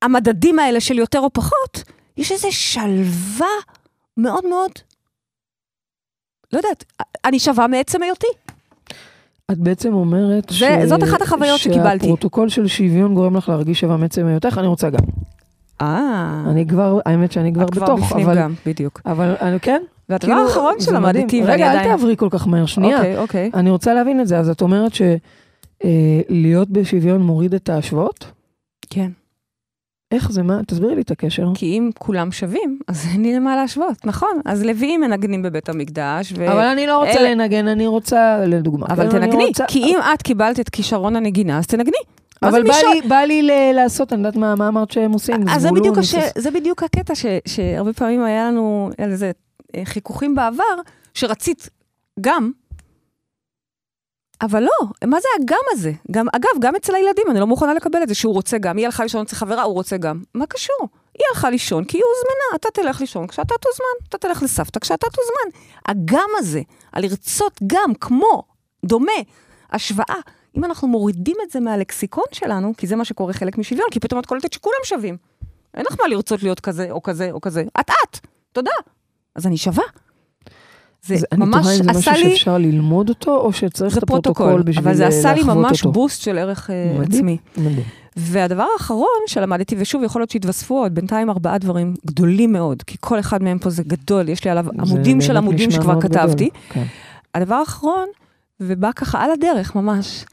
המדדים האלה של יותר או פחות, יש איזו שלווה מאוד מאוד, לא יודעת, אני שווה מעצם היותי. את בעצם אומרת זה- זאת אחת החוויות שקיבלתי. שהפרוטוקול של שוויון גורם לך להרגיש שווה מעצם היותך, אני רוצה גם. אה, אני כבר, האמת שאני כבר את כבר בתוך, בפנים אבל... גם, בדיוק. אבל אני כן? והדבר כאילו, האחרון שלמדתי. ואני רגע, אל עדיין... תעברי כל כך מהר, שנייה. אוקיי, אוקיי. אני רוצה להבין את זה, אז את אומרת שלהיות בשוויון מוריד את ההשוואות? כן. איך זה, מה? תסבירי לי את הקשר. כי אם כולם שווים, אז אין לי למה להשוות, נכון. אז לוויים מנגנים בבית המקדש, ו... אבל אני לא רוצה אלה- לנגן, אני רוצה, לדוגמה. אבל כן, תנגני, רוצה- כי אם את קיבלת את כישרון הנגינה, אז תנגני. אבל בא מישהו- לי- בא לי ל- לעשות, אני יודעת מה מה אמרת שהם עושים. אז זה בדיוק, הש... ושש- זה בדיוק הקטע ש... שהרבה פעמים היה לנו איזה אה, חיכוכים בעבר, שרצית גם, אבל לא, מה זה הגם הזה? גם, אגב, גם אצל הילדים, אני לא מוכנה לקבל את זה שהוא רוצה גם. היא הלכה לישון אצל חברה, הוא רוצה גם. מה קשור? היא הלכה לישון כי היא הוזמנה, אתה תלך לישון כשאתה תוזמן, אתה תלך לסבתא כשאתה תוזמן. הגם הזה, הלרצות גם, כמו, דומה, השוואה. אם אנחנו מורידים את זה מהלקסיקון שלנו, כי זה מה שקורה חלק משוויון, כי פתאום את קולטת שכולם שווים. אין לך מה לרצות להיות כזה או כזה או כזה. את את, תודה. אז אני שווה. זה זה- אני ממש תוהה אם זה עשה משהו לי, שאפשר ללמוד אותו, או שצריך את הפרוטוקול פרוטוקול, בשביל אבל זה עשה לי ממש אותו. בוסט של ערך אה. עצמי. והדבר האחרון שלמדתי, ושוב, יכול להיות שהתווספו עוד, בינתיים ארבעה דברים גדולים מאוד, כי כל אחד מהם פה זה גדול, יש לי עליו עמודים של עמודים שכבר כתבתי. כן. הדבר האחרון, ובא ככה על הדרך ממש,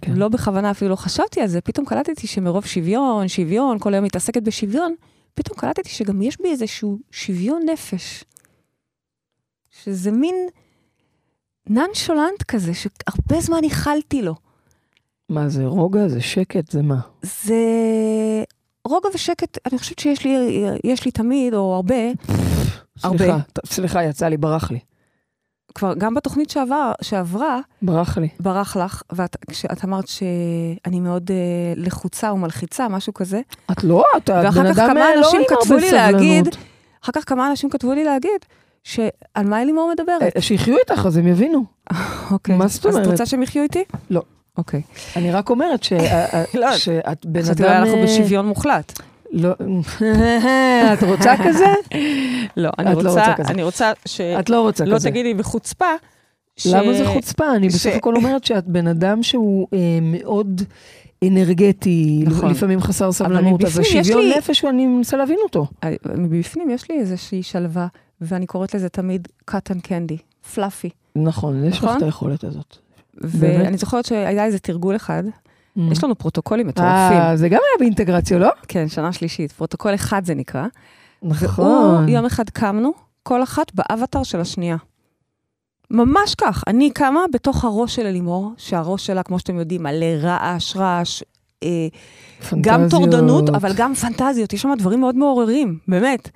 כן. לא בכוונה אפילו לא חשבתי על זה, פתאום קלטתי שמרוב שוויון, שוויון, כל היום מתעסקת בשוויון, פתאום קלטתי שגם יש בי איזשהו שוויון נפש. שזה מין ננשולנט כזה, שהרבה זמן ייחלתי לו. מה זה רוגע? זה שקט? זה מה? זה רוגע ושקט, אני חושבת שיש לי, יש לי תמיד, או הרבה, הרבה. סליחה, סליחה, יצא לי, ברח לי. כבר גם בתוכנית שעבר, שעברה, ברח לי. ברח לך, ואת אמרת שאני מאוד אה, לחוצה ומלחיצה, משהו כזה, את לא, את ואחר בן כך אדם כמה אה, לא אנשים עם כתבו הרבה לי להגיד, סבלנות. אחר כך כמה אנשים כתבו לי להגיד, שעל מה אלימור מדברת. אה, שיחיו איתך, אז הם יבינו. אוקיי. מה זאת אז את אומרת? רוצה שהם יחיו איתי? לא. אוקיי. אני רק אומרת לא. שאת בן חשבתי אדם... אולי אנחנו אה, בשוויון מוחלט. לא, את רוצה כזה? לא, אני לא רוצה, רוצה כזה. אני רוצה ש... את לא רוצה לא כזה. תגידי בחוצפה. ש- למה זה חוצפה? אני ש- בסך הכל אומרת שאת בן אדם שהוא אה, מאוד אנרגטי, נכון. לפעמים חסר סבלנות, אז השוויון לי- נפש, אני מנסה להבין אותו. אה, מבפנים יש לי איזושהי שלווה, ואני קוראת לזה תמיד cotton candy, פלאפי. נכון, יש לך נכון? את היכולת הזאת. ואני זוכרת שהיה איזה תרגול אחד, יש לנו פרוטוקולים מטורפים. אה, זה גם היה באינטגרציה, לא? כן, שנה שלישית, פרוטוקול אחד זה נקרא. נכון. יום אחד קמנו, כל אחת באבטאר של השנייה. ממש כך, אני קמה בתוך הראש של אלימור, שהראש שלה, כמו שאתם יודעים, מלא רעש, רעש, אה, גם. טורדנות, אבל גם פנטזיות, יש שם דברים מאוד מעוררים, באמת.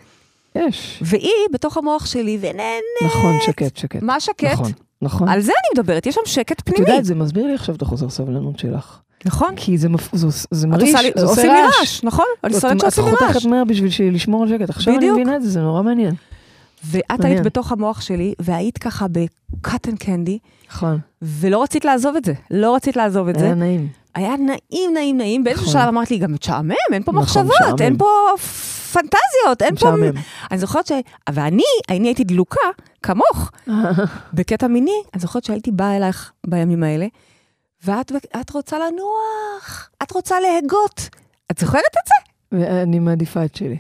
יש. והיא בתוך המוח שלי, ונהנה. נכון, שקט, שקט. מה שקט? נכון, נכון. על זה אני מדברת, יש שם שקט את פנימי. יודעת, זה מסביר לי עכשיו את החוסר סבלנות שלך. נכון? כי זה מפ- זה- זה את מרעיש, עושה זה עושה לי רעש. נכון? אני את- שונאת שעושים לי את רעש. חותכת מהר בשביל לשמור על שקט. עכשיו אני. מבינה את זה, זה נורא מעניין. ואת. היית בתוך המוח שלי, והיית ככה בקאטן קנדי, נכון. ולא רצית לעזוב את זה. לא רצית לעזוב את זה. היה נעים. היה נעים, נעים, נעים. באיזשהו נכון. שלב אמרת לי, גם משעמם, אין פה נכון, מחשבות. אין פה פנטזיות, אין פה... אני זוכרת ש... ואני, אני הייתי דלוקה, כמוך, בקטע מיני, אני זוכרת שהייתי באה אלייך בימים האלה, ואת את רוצה לנוח, את רוצה להגות. את זוכרת את זה? ואני מעדיפה את שלי.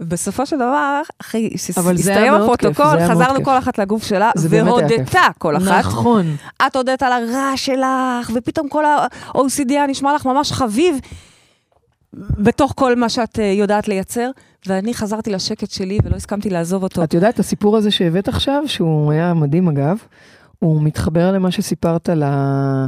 בסופו של דבר, אחרי היה שהסתיים הפרוטוקול, חזרנו. כל אחת לגוף שלה. והודתה כל אחת. נכון. את הודית על הרעש שלך, ופתאום כל ה-OCD היה נשמע לך ממש חביב בתוך כל מה שאת אה, יודעת לייצר, ואני חזרתי לשקט שלי ולא הסכמתי לעזוב אותו. את יודעת, הסיפור הזה שהבאת עכשיו, שהוא היה מדהים אגב, הוא מתחבר למה שסיפרת על, ה...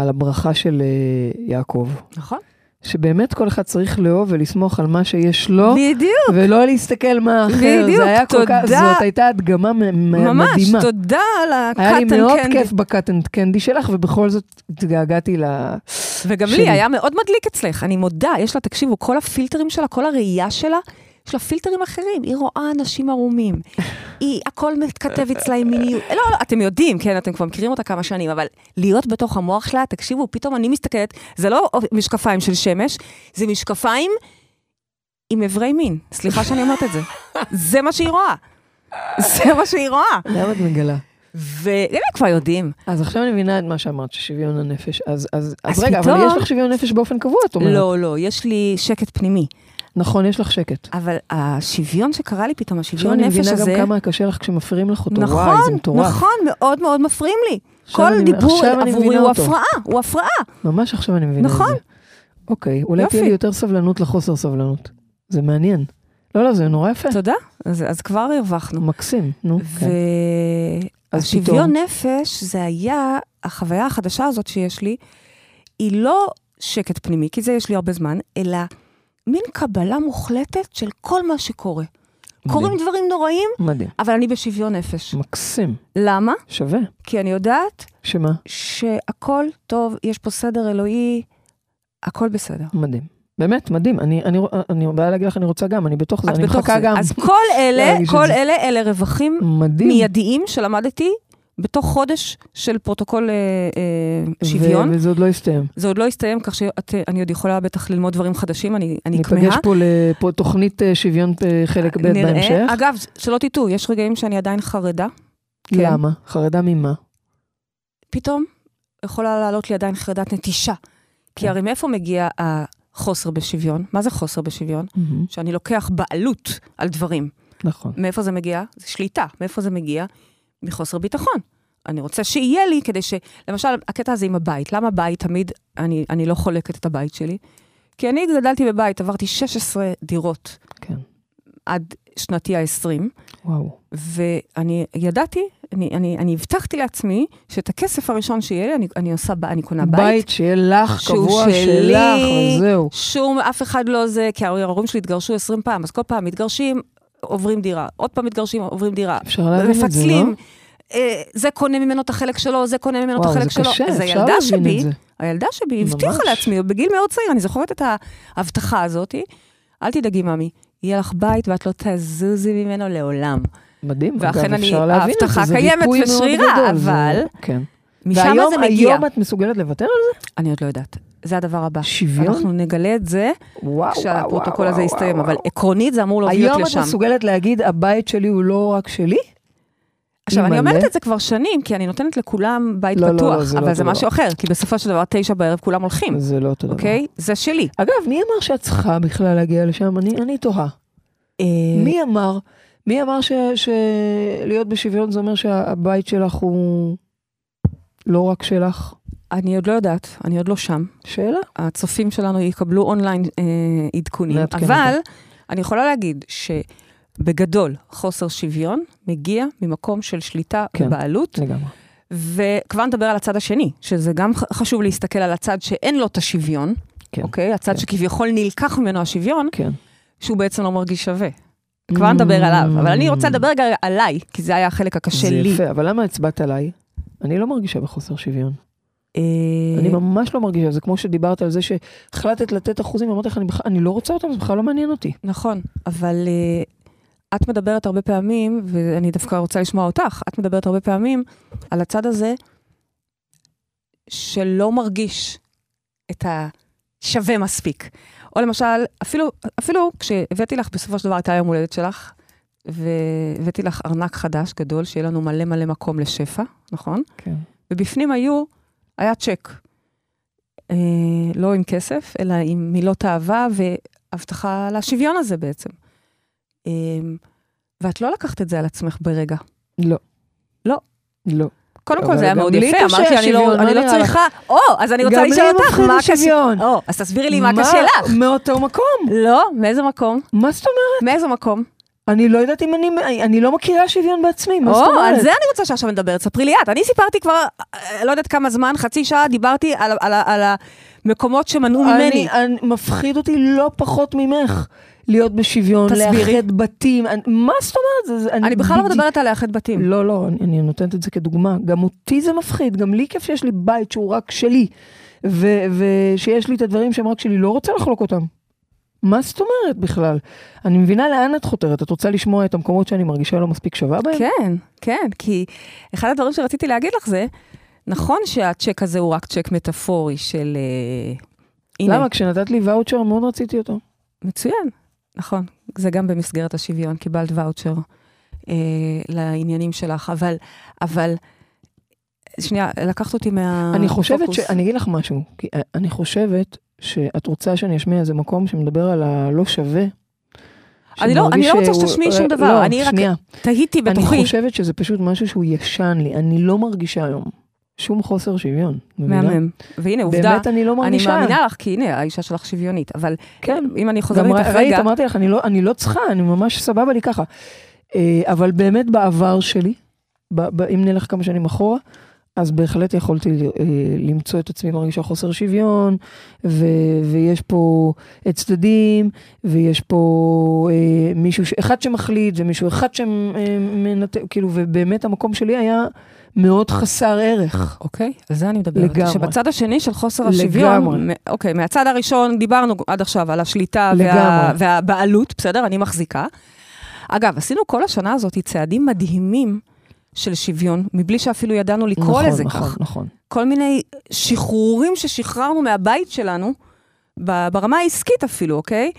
על הברכה של אה, יעקב. נכון? שבאמת כל אחד צריך לאהוב ולסמוך על מה שיש לו, בדיוק. ולא להסתכל מה אחר. בדיוק, זה היה כל כך, תודה. זאת הייתה הדגמה ממש, מדהימה. תודה על היה לי ה-cut מאוד and candy. כיף בקאט אנד קנדי שלך, ובכל זאת התגעגעתי ל... וגם שלי. לי היה מאוד מדליק אצלך, אני מודה, יש לה, תקשיבו, כל הפילטרים שלה, כל הראייה שלה, יש לה פילטרים אחרים, היא רואה אנשים ערומים, היא, הכל מתכתב אצלה עם מיניות, לא, לא, אתם יודעים, כן, אתם כבר מכירים אותה כמה שנים, אבל להיות בתוך המוח שלה, תקשיבו, פתאום אני מסתכלת, זה לא משקפיים של שמש, זה משקפיים עם אברי מין, סליחה שאני אומרת את זה. זה מה שהיא רואה. זה מה שהיא רואה. למה את מגלה? והם כבר יודעים. אז עכשיו אני מבינה את מה שאמרת, ששוויון הנפש. אז, אז, אז, אז רגע, אבל פתאום- יש לך שוויון נפש באופן קבוע, את אומרת. לא, לא, יש לי שקט פנימי. נכון, יש לך שקט. אבל השוויון שקרה לי פתאום, עכשיו השוויון אני נפש מבינה הזה... גם כמה קשה לך כשמפריעים לך אותו. נכון, וואי, זה מטורף. נכון, מאוד מאוד מפריעים לי. עכשיו כל אני- דיבור עכשיו אני עבורי מבינה הוא. הפרעה, הוא הפרעה. ממש עכשיו אני מבינה נכון. את זה. אוקיי, אולי יופי. תהיה לי יותר סבלנות לחוסר סבלנות. זה מעניין. לא, לא, זה נורא יפה. תודה, אז, אז כבר הרווחנו. מקסים, נו. כן. אז והשוויון פתאום. נפש, זה היה, החוויה החדשה הזאת שיש לי, היא לא שקט פנימי, כי זה יש לי הרבה זמן, אלא מין קבלה מוחלטת של כל מה שקורה. קורים דברים נוראים, מדהים. אבל אני בשוויון נפש. מקסים. למה? שווה. כי אני יודעת שמה? שהכל טוב, יש פה סדר אלוהי, הכל בסדר. מדהים. באמת, מדהים. אני, אני, אני באה להגיד לך, אני רוצה גם, אני בתוך זה, אני בתוך מחכה זה. גם. אז כל אלה, כל. אלה, אלה רווחים מדהים. מיידיים שלמדתי בתוך חודש של פרוטוקול אה, אה, שוויון. ו- וזה עוד לא הסתיים. זה עוד לא הסתיים, כך שאני עוד יכולה בטח ללמוד דברים חדשים, אני, אני ניפגש כמה. פה לתוכנית אה, שוויון אה, חלק ב' נראה. בהמשך. אגב, שלא תטעו, יש רגעים שאני עדיין חרדה. כן. למה? חרדה ממה? פתאום יכולה לעלות לי עדיין חרדת נטישה. כי כן. הרי מאיפה מגיע החוסר בשוויון? מה זה חוסר בשוויון? שאני לוקח בעלות על דברים. נכון. מאיפה זה מגיע? זה שליטה. מאיפה זה מגיע? מחוסר ביטחון. אני רוצה שיהיה לי כדי ש... למשל, הקטע הזה עם הבית. למה בית תמיד אני, אני לא חולקת את הבית שלי? כי אני גדלתי בבית, עברתי 16 דירות כן. עד שנתי ה-20, וואו. ואני ידעתי, אני, אני, אני הבטחתי לעצמי שאת הכסף הראשון שיהיה לי, אני, אני עושה, אני קונה בית. בית שיהיה לך קבוע שלי. שלך, וזהו. שום, אף אחד לא זה, כי ההורים שלי התגרשו 20 פעם, אז כל פעם מתגרשים, עוברים דירה. עוד פעם מתגרשים, עוברים דירה. אפשר להבין את זה, לא? אה, זה קונה ממנו את החלק שלו, זה קונה ממנו את וואו, החלק זה שלו. קשה, אז אפשר הילדה להבין שבי, את זה. הילדה שבי הבטיחה. לעצמי, בגיל מאוד צעיר, אני זוכרת את ההבטחה הזאת, אל תדאגי, ממי, יהיה לך בית ואת לא תזוזי ממנו לעולם. מדהים, ואכן אגב, אני- אפשר להבין את זה, ההבטחה זה קיימת ריפוי מאוד ושרירה, גדול, זה- אבל כן. משם והיום, זה מגיע. היום את מסוגלת לוותר על זה? אני עוד לא יודעת. זה הדבר הבא. שוויון? אנחנו נגלה את זה וואו, כשהפרוטוקול הזה וואו, יסתיים, וואו. אבל עקרונית זה אמור להוביל היום אותי את לשם. מסוגלת להגיד, הבית שלי הוא לא רק שלי? עכשיו, אני. אומרת את זה כבר שנים, כי אני נותנת לכולם בית לא, לא, לא, פתוח, זה לא אבל זה אותו משהו אחר, כי בסופו של דבר, תשע בערב כולם הולכים, זה לא אותו דבר. אוקיי? זה שלי. אגב, מי אמר שאת צריכה בכלל להגיע לשם? אני, אני תוהה. אה, מי אמר? מי אמר שלהיות בשוויון זה אומר שהבית שלך הוא לא רק שלך? אני עוד לא יודעת, אני עוד לא שם. שאלה. הצופים שלנו יקבלו אונליין אה, עדכונים, אבל אני יכולה להגיד שבגדול, חוסר שוויון מגיע ממקום של שליטה כן. ובעלות, לגמרי. וכבר נדבר על הצד השני, שזה גם חשוב להסתכל על הצד שאין לו את השוויון, כן. אוקיי? הצד כן. שכביכול נלקח ממנו השוויון, כן. שהוא בעצם לא מרגיש שווה. כבר נדבר עליו, אבל אני רוצה לדבר רגע עליי, כי זה היה החלק הקשה זה לי. יפה, אבל למה הצבעת עליי? אני לא מרגישה בחוסר שוויון. אה, אני ממש לא מרגישה, זה כמו שדיברת על זה שהחלטת לתת אחוזים, אמרתי לך, אני אני לא רוצה אותם, זה בכלל לא מעניין אותי. נכון, אבל uh, את מדברת הרבה פעמים, ואני דווקא רוצה לשמוע אותך, את מדברת הרבה פעמים על הצד הזה שלא מרגיש את השווה מספיק. או למשל, אפילו, אפילו כשהבאתי לך, בסופו של דבר הייתה יום הולדת שלך, והבאתי לך ארנק חדש, גדול, שיהיה לנו מלא מלא מקום לשפע, נכון? כן. ובפנים היו, היה צ'ק. אה, לא עם כסף, אלא עם מילות אהבה והבטחה לשוויון הזה בעצם. אה, ואת לא לקחת את זה על עצמך ברגע. לא. לא. לא. קודם כל זה היה מאוד יפה, קשה אמרת לי, אני לא, אני לא. צריכה... או, אז אני רוצה לשאול אותך, מה. השוויון. או, אז תסבירי לי מה קשה לך. מאותו מקום. לא, מאיזה מקום? מה זאת אומרת? מאיזה מקום? אני לא יודעת אם אני, אני לא מכירה שוויון בעצמי, מה זאת או, אומרת? על זה אני רוצה שעכשיו נדבר, תספרי לי את. אני סיפרתי כבר, אה, לא יודעת כמה זמן, חצי שעה, דיברתי על, על, על המקומות שמנעו ממני. אני, אני, מפחיד אותי לא פחות ממך להיות בשוויון, תסבירי. לאחד בתים, אני, מה זאת אומרת? זה, זה, אני בכלל לא בדיוק- מדברת על לאחד בתים. לא, לא, אני, אני נותנת את זה כדוגמה. גם אותי זה מפחיד, גם לי כיף שיש לי בית שהוא רק שלי, ושיש לי את הדברים שהם רק שלי, לא רוצה לחלוק אותם. מה זאת אומרת בכלל? אני מבינה לאן את חותרת, את רוצה לשמוע את המקומות שאני מרגישה לא מספיק שווה בהם? כן, כן, כי אחד הדברים שרציתי להגיד לך זה, נכון שהצ'ק הזה הוא רק צ'ק מטאפורי של... אה, הנה, למה? כשנתת לי ואוצ'ר מאוד רציתי אותו. מצוין, נכון. זה גם במסגרת השוויון, קיבלת ואוצ'ר אה, לעניינים שלך, אבל, אבל, שנייה, לקחת אותי מה... אני חושבת פוקוס. ש... אני אגיד לך משהו, כי אה, אני חושבת שאת רוצה שאני אשמיע איזה מקום שמדבר על הלא שווה. אני לא- אני לא רוצה שתשמיעי שום אה, דבר, לא, אני רק שנייה. תהיתי אני בתוכי. חושבת שזה פשוט משהו שהוא ישן לי, אני לא מרגישה היום שום חוסר שוויון. מהמם. והנה, עובדה, באמת אני לא אני מרגישה. מאמינה לך, כי הנה, האישה שלך שוויונית, אבל כן. אם אני חוזרת גם איתך ראית, רגע, אמרתי לך, אני לא, אני לא צריכה, אני ממש סבבה לי ככה. אה, אבל באמת בעבר שלי, אם נלך כמה שנים אחורה, אז בהחלט יכולתי אה, למצוא את עצמי מרגישה חוסר שוויון, ו, ויש פה צדדים, ויש פה אה, מישהו, ש- אחד שמחליט, ומישהו אחד שמנתק, כאילו, ובאמת המקום שלי היה מאוד חסר ערך. אוקיי, על זה אני מדברת. לגמרי. שבצד השני של חוסר לגמרי. השוויון, מ- אוקיי, מהצד הראשון דיברנו עד עכשיו על השליטה וה, לגמרי. והבעלות, בסדר? אני מחזיקה. אגב, עשינו כל השנה הזאת צעדים מדהימים של שוויון, מבלי שאפילו ידענו לקרוא נכון, לזה נכון, כך. נכון. כל מיני שחרורים ששחררנו מהבית שלנו, ברמה העסקית אפילו, אוקיי?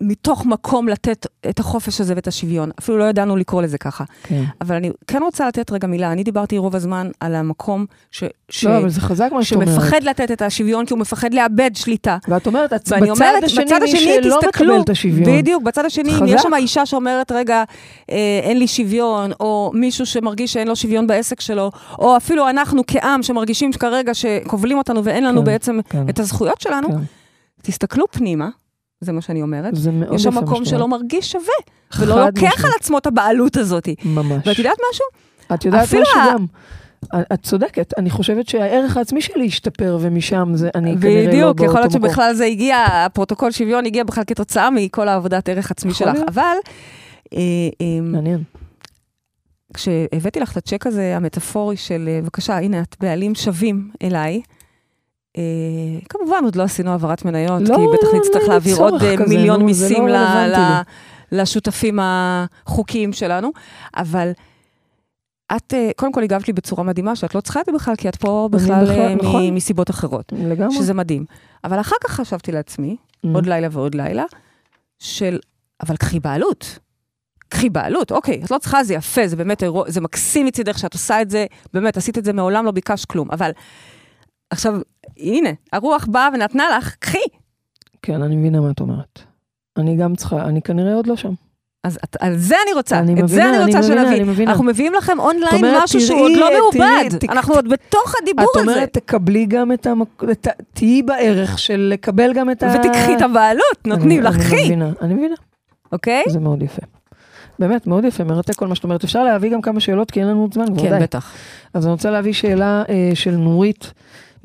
מתוך מקום לתת את החופש הזה ואת השוויון. אפילו לא ידענו לקרוא לזה ככה. כן. אבל אני כן רוצה לתת רגע מילה. אני דיברתי רוב הזמן על המקום ש... ש... לא, אבל זה חזק מה שאת אומרת. שמפחד לתת את השוויון כי הוא מפחד לאבד שליטה. ואת אומרת, ואני בצד אומרת, השני, בצד מי השני שלא תסתכלו, מקבל את השוויון. בדיוק, בצד השני, אם חזק. יש שם אישה שאומרת, רגע, אה, אין לי שוויון, או מישהו שמרגיש שאין לו שוויון בעסק שלו, או אפילו אנחנו כעם שמרגישים כרגע שכובלים אותנו ואין לנו כן, בעצם כן. את הזכויות שלנו, כן. תסתכלו פנימה, זה מה שאני אומרת. זה מאוד יש שם מקום שלא. מרגיש שווה, ולא לוקח. על עצמו את הבעלות הזאת. ממש. ואת יודעת משהו? את יודעת משהו ה- גם. את צודקת, אני חושבת שהערך העצמי שלי השתפר, ומשם זה, אני כנראה לא בדיוק, באותו יכול להיות מקום. שבכלל זה הגיע, הפרוטוקול שוויון הגיע בכלל כתוצאה מכל העבודת ערך עצמי שלך. להיות. אבל אה, אה, מעניין. כשהבאתי לך את הצ'ק הזה, המטאפורי של, אה, בבקשה, הנה, את בעלים שווים אליי. אה, כמובן, עוד לא עשינו העברת מניות, לא, כי בטח לא, נצטרך אין להעביר עוד אה, כזה, מיליון זה מיסים לא ל- ל- לשותפים החוקיים שלנו. אבל את, אה, קודם כל הגבת לי בצורה מדהימה, שאת לא צריכה את זה בכלל, כי את פה בכלל בכלל- אה, מ- נכון. מסיבות אחרות, לגמרי. שזה מדהים. אבל אחר כך חשבתי לעצמי, Mm. עוד לילה ועוד לילה, של, אבל קחי בעלות. קחי בעלות, אוקיי, את לא צריכה, זה יפה, זה באמת, זה מקסים מצידך שאת עושה את זה, באמת, עשית את זה, מעולם לא ביקשת כלום. אבל עכשיו, הנה, הרוח באה ונתנה לך, קחי. כן, אני מבינה מה את אומרת. אני גם צריכה, אני כנראה עוד לא שם. אז את, על זה אני רוצה, אני את זה מבינה, אני אני רוצה מבינה, שנביא. אני מבינה. אנחנו מביאים לכם אונליין את אומרת, משהו שהוא תראי, עוד לא תראי, מעובד. תק- אנחנו עוד בתוך הדיבור את על זה. אומרת, תקבלי גם את המק... את ה- תהיי בערך של לקבל גם את ה... ותקחי את הבעלות, נותנים לך, אני קחי, מבינה, אני מבינה. אוקיי? זה מאוד יפה. באמת, מאוד יפה, מרתק כל מה שאת אומרת. אפשר להביא גם כמה שאלות, כי אין לנו עוד זמן, כן, בוודאי. בטח. אז אני רוצה להביא שאלה אה, של נורית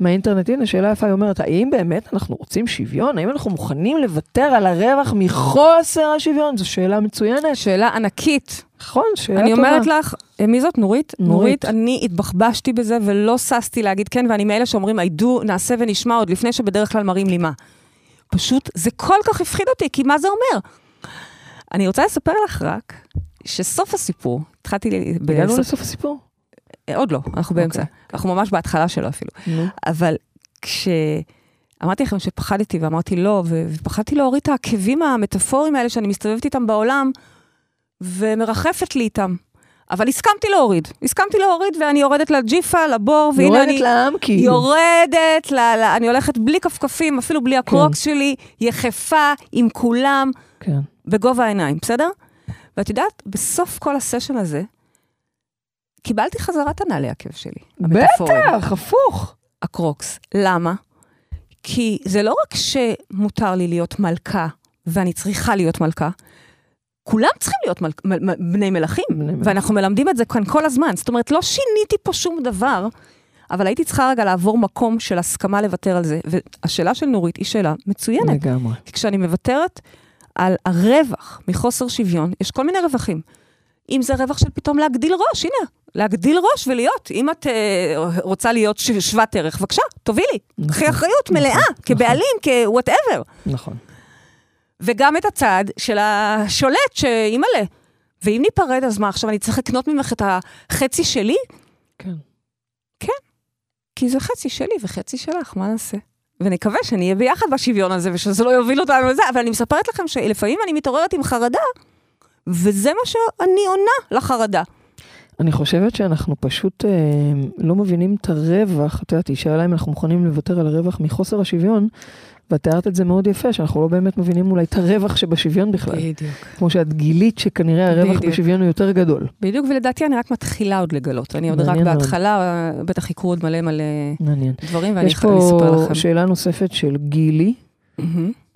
מהאינטרנט. הנה, שאלה יפה, היא אומרת, האם באמת אנחנו רוצים שוויון? האם אנחנו מוכנים לוותר על הרווח מחוסר השוויון? זו שאלה מצוינת. שאלה ענקית. נכון, שאלה אני טובה. אומרת לך, מי זאת? נורית? נורית. נורית, אני התבחבשתי בזה ולא ששתי להגיד כן, ואני מאלה שאומרים, I do, נעשה ונשמע עוד לפני שבדרך כלל מראים לי מה. פשוט, זה כל כך הפחיד אותי, כי מה זה אומר? אני רוצה לספר לך רק, שסוף הסיפור, התחלתי... הגענו בסוף- לסוף הסיפור? עוד לא, אנחנו באמצע. אוקיי. אנחנו ממש בהתחלה שלו אפילו. נו. אבל כשאמרתי לכם שפחדתי ואמרתי לא, ופחדתי להוריד את העקבים המטאפוריים האלה שאני מסתובבת איתם בעולם, ומרחפת לי איתם. אבל הסכמתי להוריד, הסכמתי להוריד ואני יורדת לג'יפה, לבור, והנה יורדת אני לעם כאילו. יורדת, ל, ל, אני הולכת בלי כפכפים, אפילו בלי הקרוקס שלי, יחפה עם כולם, כן. בגובה העיניים, בסדר? ואת יודעת, בסוף כל הסשן הזה, קיבלתי חזרה את הנעלי עקב שלי. בטח, הפוך. הקרוקס. למה? כי זה לא רק שמותר לי להיות מלכה ואני צריכה להיות מלכה, כולם צריכים להיות מל... מ... מ... בני מלכים, בני מלכים. ואנחנו מלמדים את זה כאן כל הזמן. זאת אומרת, לא שיניתי פה שום דבר, אבל הייתי צריכה רגע לעבור מקום של הסכמה לוותר על זה. והשאלה של נורית היא שאלה מצוינת. לגמרי. כי כשאני מוותרת על הרווח מחוסר שוויון, יש כל מיני רווחים. אם זה רווח של פתאום להגדיל ראש, הנה, להגדיל ראש ולהיות. אם את אה, רוצה להיות ש- שוות ערך, בבקשה, תובילי. נכון, קחי אחריות נכון, מלאה, נכון. כבעלים, כ-whatever. נכון. וגם את הצד של השולט, שאימא'לה. ואם ניפרד, אז מה, עכשיו אני צריך לקנות ממך את החצי שלי? כן. כי זה חצי שלי וחצי שלך, מה נעשה? ונקווה שנהיה ביחד בשוויון הזה, ושזה לא יוביל אותנו לזה, אבל אני מספרת לכם שלפעמים אני מתעוררת עם חרדה, וזה מה שאני עונה לחרדה. אני חושבת שאנחנו פשוט אה, לא מבינים את הרווח, את יודעת, היא שאלה אם אנחנו מוכנים לוותר על הרווח מחוסר השוויון, ואת תיארת את זה מאוד יפה, שאנחנו לא באמת מבינים אולי את הרווח שבשוויון בכלל. בדיוק. כמו שאת גילית שכנראה הרווח בדיוק. בשוויון הוא יותר גדול. בדיוק, ולדעתי אני רק מתחילה עוד לגלות. אני עוד רק מעניין מאוד. בהתחלה, בטח יקרו עוד מלא מלא מעניין. דברים, ואני יש אני אספר פה לכם. שאלה נוספת של גילי.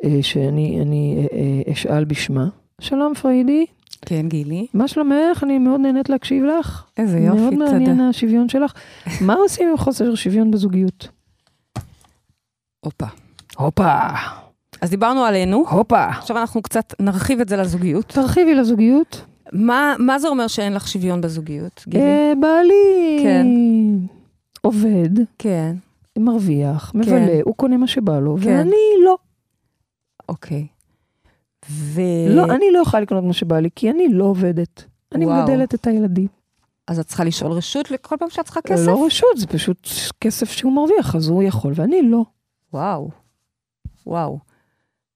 אה, שאני אני, אה, אה, אשאל בשמה. שלום פריידי, כן, גילי. מה שלומך? אני מאוד נהנית להקשיב לך. איזה מאוד יופי, מעניין תודה. השוויון שלך. מה עושים עם חוסר שוויון בזוגיות? הופה. הופה, אז דיברנו עלינו, הופה. עכשיו אנחנו קצת נרחיב את זה לזוגיות. תרחיבי לזוגיות. מה, מה זה אומר שאין לך שוויון בזוגיות, גילי? אה, בעלי כן. עובד, כן, מרוויח, מבלה, הוא קונה מה שבא לו, כן. ואני לא. אוקיי. ו... לא, אני לא יכולה לקנות מה שבא לי, כי אני לא עובדת. אני וואו. מגדלת את הילדים. אז את צריכה לשאול רשות לכל פעם שאת צריכה כסף? לא רשות, זה פשוט כסף שהוא מרוויח, אז הוא יכול ואני לא. וואו. וואו.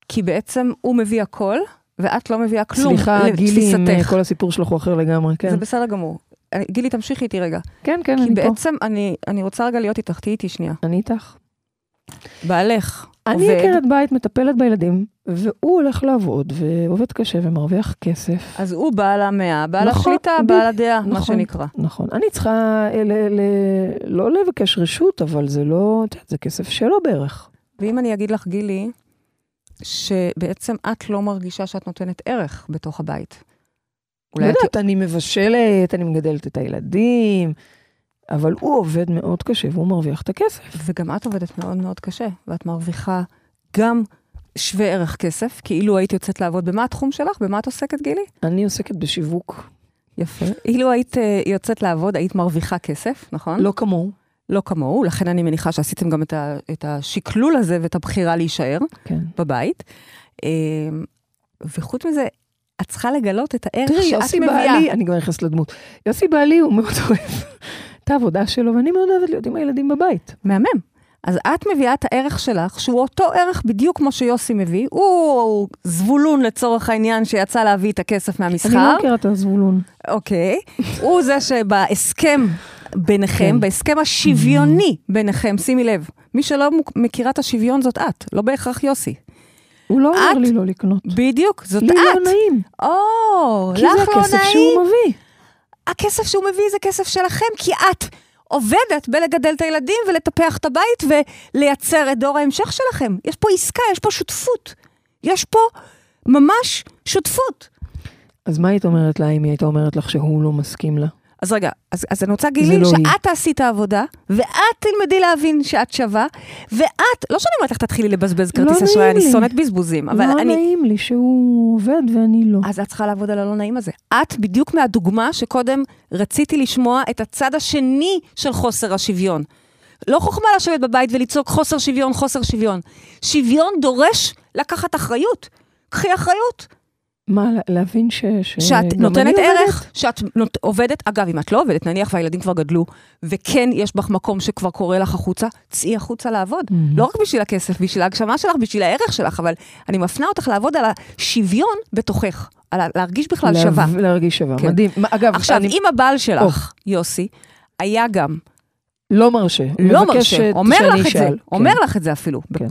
כי בעצם הוא מביא הכל, ואת לא מביאה כלום סליחה, גילי, עם אה. כל הסיפור שלך הוא אחר לגמרי, כן. זה בסדר גמור. גילי, תמשיכי איתי רגע. כן, כן, כי אני פה. בעצם אני, אני רוצה רגע להיות איתך, תהיי איתי שנייה. אני איתך. בעלך אני עובד, עקרת בית, מטפלת בילדים, והוא הולך לעבוד, ועובד קשה ומרוויח כסף. אז הוא בעל המאה, בעל נכון, השליטה, ב- בעל הדעה, מה נכון. שנקרא. נכון. אני צריכה אה, ל- ל- לא לבקש רשות, אבל זה לא, זה כסף שלו בערך. ואם אני אגיד לך, גילי, שבעצם את לא מרגישה שאת נותנת ערך בתוך הבית. לא אולי את... יודעת, אני מבשלת, אני מגדלת את הילדים, אבל הוא עובד מאוד קשה והוא מרוויח את הכסף. וגם את עובדת מאוד מאוד קשה, ואת מרוויחה גם שווה ערך כסף, כאילו היית יוצאת לעבוד. במה התחום שלך? במה את עוסקת, גילי? אני עוסקת בשיווק, יפה. אילו היית אה, יוצאת לעבוד, היית מרוויחה כסף, נכון? לא כמוהו. לא כמוהו, לכן אני מניחה שעשיתם גם את, ה, את השקלול הזה ואת הבחירה להישאר כן. בבית. אה, וחוץ מזה, את צריכה לגלות את הערך תראי, שאת יוסי מביאה. בעלי, אני כבר נכנסת לדמות. יוסי בעלי הוא מאוד אוהב את העבודה שלו, ואני מאוד אוהבת להיות עם הילדים בבית. מהמם. אז את מביאה את הערך שלך, שהוא אותו ערך בדיוק כמו שיוסי מביא. הוא זבולון לצורך העניין שיצא להביא את הכסף אני מהמסחר. לא מכירה את הזבולון. אוקיי. הוא זה שבהסכם ביניכם, כן. בהסכם השוויוני ביניכם, שימי לב, מי שלא מכירה את השוויון זאת את, לא בהכרח יוסי. הוא לא אומר? לי לא לקנות. בדיוק, זאת לי את. לא נעים, או, כי זה לך לא הכסף נעים. שהוא מביא. הכסף שהוא מביא זה כסף שלכם, כי את עובדת בלגדל את הילדים ולטפח את הבית ולייצר את דור ההמשך שלכם. יש פה עסקה, יש פה שותפות. יש פה ממש שותפות. אז מה היית אומרת לה אם היא הייתה אומרת לך שהוא לא מסכים לה? אז רגע, אז, אז אני רוצה להגיד לי לא היא. שאת תעשי את העבודה, ואת תלמדי להבין שאת שווה, ואת, לא שאני אומרת לך תתחילי לבזבז לא כרטיס נעים אשראי, אני. שונאת בזבוזים, אבל לא אני... נעים לי שהוא עובד ואני לא. אז את צריכה לעבוד על הלא נעים הזה. את בדיוק מהדוגמה שקודם רציתי לשמוע את הצד השני של חוסר השוויון. לא חוכמה לשבת בבית ולצעוק חוסר שוויון, חוסר שוויון. שוויון דורש לקחת אחריות. קחי אחריות. מה, לה- להבין ש... ש- שאת נותנת ערך, עובדת? שאת נות... עובדת, אגב, אם את לא עובדת, נניח והילדים כבר גדלו, וכן יש בך מקום שכבר קורא לך החוצה, צאי החוצה לעבוד. Mhm. לא רק בשביל הכסף, בשביל ההגשמה שלך, בשביל הערך שלך, אבל אני מפנה אותך לעבוד על השוויון בתוכך, על ה... להרגיש בכלל להב- שווה. להרגיש שווה, כן. מדהים. אגב, עכשיו, אני אם הבעל שלך, אוח. יוסי, היה גם, לא מרשה, לא מרשה, אומר לך את זה, אשאל. אומר כן. לך את זה אפילו, כן.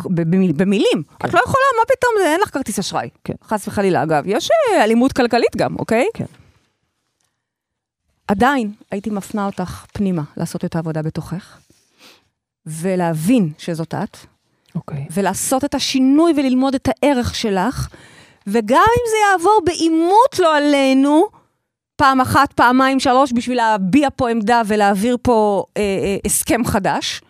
במילים. כן. את לא יכולה, מה פתאום, אין לך כרטיס אשראי. כן. חס וחלילה, אגב. יש אה, אלימות כלכלית גם, אוקיי? כן. עדיין הייתי מפנה אותך פנימה לעשות את העבודה בתוכך, ולהבין שזאת את, אוקיי. ולעשות את השינוי וללמוד את הערך שלך, וגם אם זה יעבור בעימות לא עלינו, פעם אחת, פעמיים, שלוש, בשביל להביע פה עמדה ולהעביר פה אה, אה, הסכם חדש,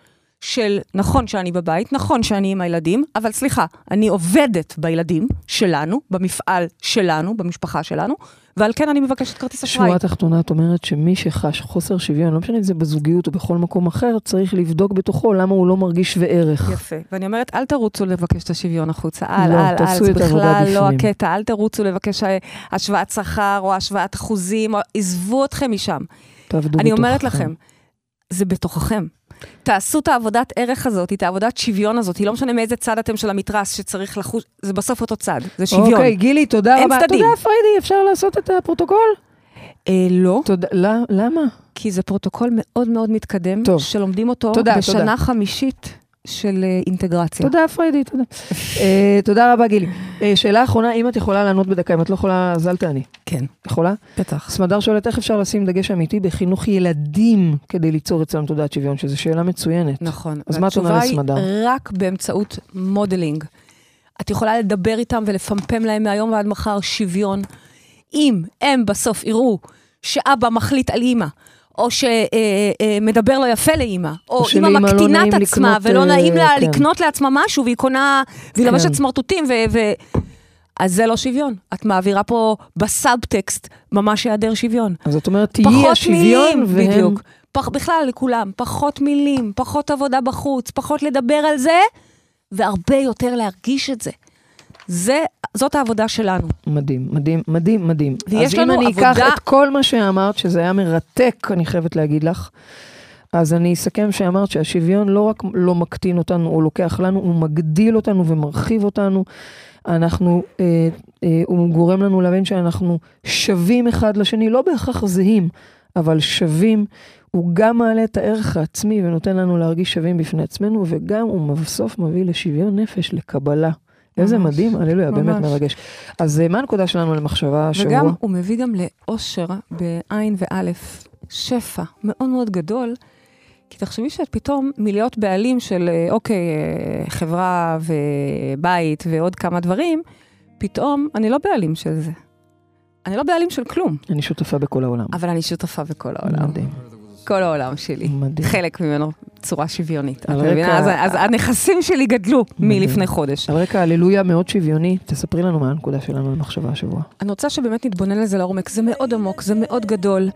של נכון שאני בבית, נכון שאני עם הילדים, אבל סליחה, אני עובדת בילדים שלנו, במפעל שלנו, במשפחה שלנו, ועל כן אני מבקשת כרטיס אשראי. שורה תחתונה, את אומרת שמי שחש חוסר שוויון, לא משנה אם זה בזוגיות או בכל מקום אחר, צריך לבדוק בתוכו למה הוא לא מרגיש שווה ערך. יפה. ואני אומרת, אל תרוצו לבקש את השוויון החוצה. אל, לא, אל, תעשו אל, את זה בכלל לא. הקטע. אל תרוצו לבקש אה, השוואת שכר או השוואת אחוזים, או- עזבו אתכם משם. תעבדו אני אומרת. לכם, זה בתוככם. תעשו את העבודת ערך הזאת, את העבודת שוויון הזאת, לא משנה מאיזה צד אתם של המתרס שצריך לחוש, זה בסוף אותו צד, זה שוויון. אוקיי, גילי, תודה רבה. צדדים. תודה, פריידי, אפשר לעשות את הפרוטוקול? אה, לא, תודה, לא- למה? כי זה פרוטוקול מאוד מאוד מתקדם, טוב. שלומדים אותו תודה, בשנה תודה. חמישית של אה, אינטגרציה. תודה, פריידי, תודה. אה, תודה רבה, גילי. אה, שאלה אחרונה, אם את יכולה לענות בדקה, אם את לא יכולה, אז אל תעני. כן, יכולה? בטח. סמדר שואלת איך אפשר לשים דגש אמיתי בחינוך ילדים כדי ליצור אצלם תודעת שוויון, שזו שאלה מצוינת. נכון. אז מה את עונה לסמדר? היא רק באמצעות מודלינג. את יכולה לדבר איתם ולפמפם להם מהיום ועד מחר שוויון. אם הם בסוף יראו שאבא מחליט על אימא, או שמדבר לא יפה לאימא, או אימא לא מקטינה את עצמה ולא אה, נעים לה כן. לקנות לעצמה משהו, והיא קונה, והיא כן. לובשת סמרטוטים, ו... אז זה לא שוויון. את מעבירה פה בסאבטקסט ממש היעדר שוויון. אז את אומרת, תהיי השוויון, והם... בדיוק. פח, בכלל, לכולם, פחות מילים, פחות עבודה בחוץ, פחות לדבר על זה, והרבה יותר להרגיש את זה. זה, זאת העבודה שלנו. מדהים, מדהים, מדהים, מדהים. ויש אז לנו אם אני אקח עבודה- את כל מה שאמרת, שזה היה מרתק, אני חייבת להגיד לך, אז אני אסכם שאמרת שהשוויון לא רק לא מקטין אותנו או לוקח לנו, הוא מגדיל אותנו ומרחיב אותנו. אנחנו, אה, אה, הוא גורם לנו להבין שאנחנו שווים אחד לשני, לא בהכרח זהים, אבל שווים. הוא גם מעלה את הערך העצמי ונותן לנו להרגיש שווים בפני עצמנו, וגם הוא בסוף מביא לשוויון נפש, לקבלה. איזה מדהים, הללויה, באמת. מרגש. אז אה, מה הנקודה שלנו למחשבה השבוע? וגם הוא מביא גם לאושר בעין ואלף, שפע מאוד מאוד גדול. כי תחשבי שאת פתאום מלהיות בעלים של, אה, אוקיי, אה, חברה ובית ועוד כמה דברים, פתאום אני לא בעלים של זה. אני לא בעלים של כלום, אני שותפה בכל העולם. אבל אני שותפה בכל העולם. מדהים, כל העולם שלי. מדהים. חלק ממנו בצורה שוויונית. על את מבינה? רקע- אז, אז הנכסים שלי גדלו מדהים. מלפני חודש. על רקע הללויה מאוד שוויוני, תספרי לנו מה הנקודה שלנו למחשבה השבוע. אני רוצה שבאמת נתבונן לזה לעומק, זה מאוד עמוק, זה מאוד גדול.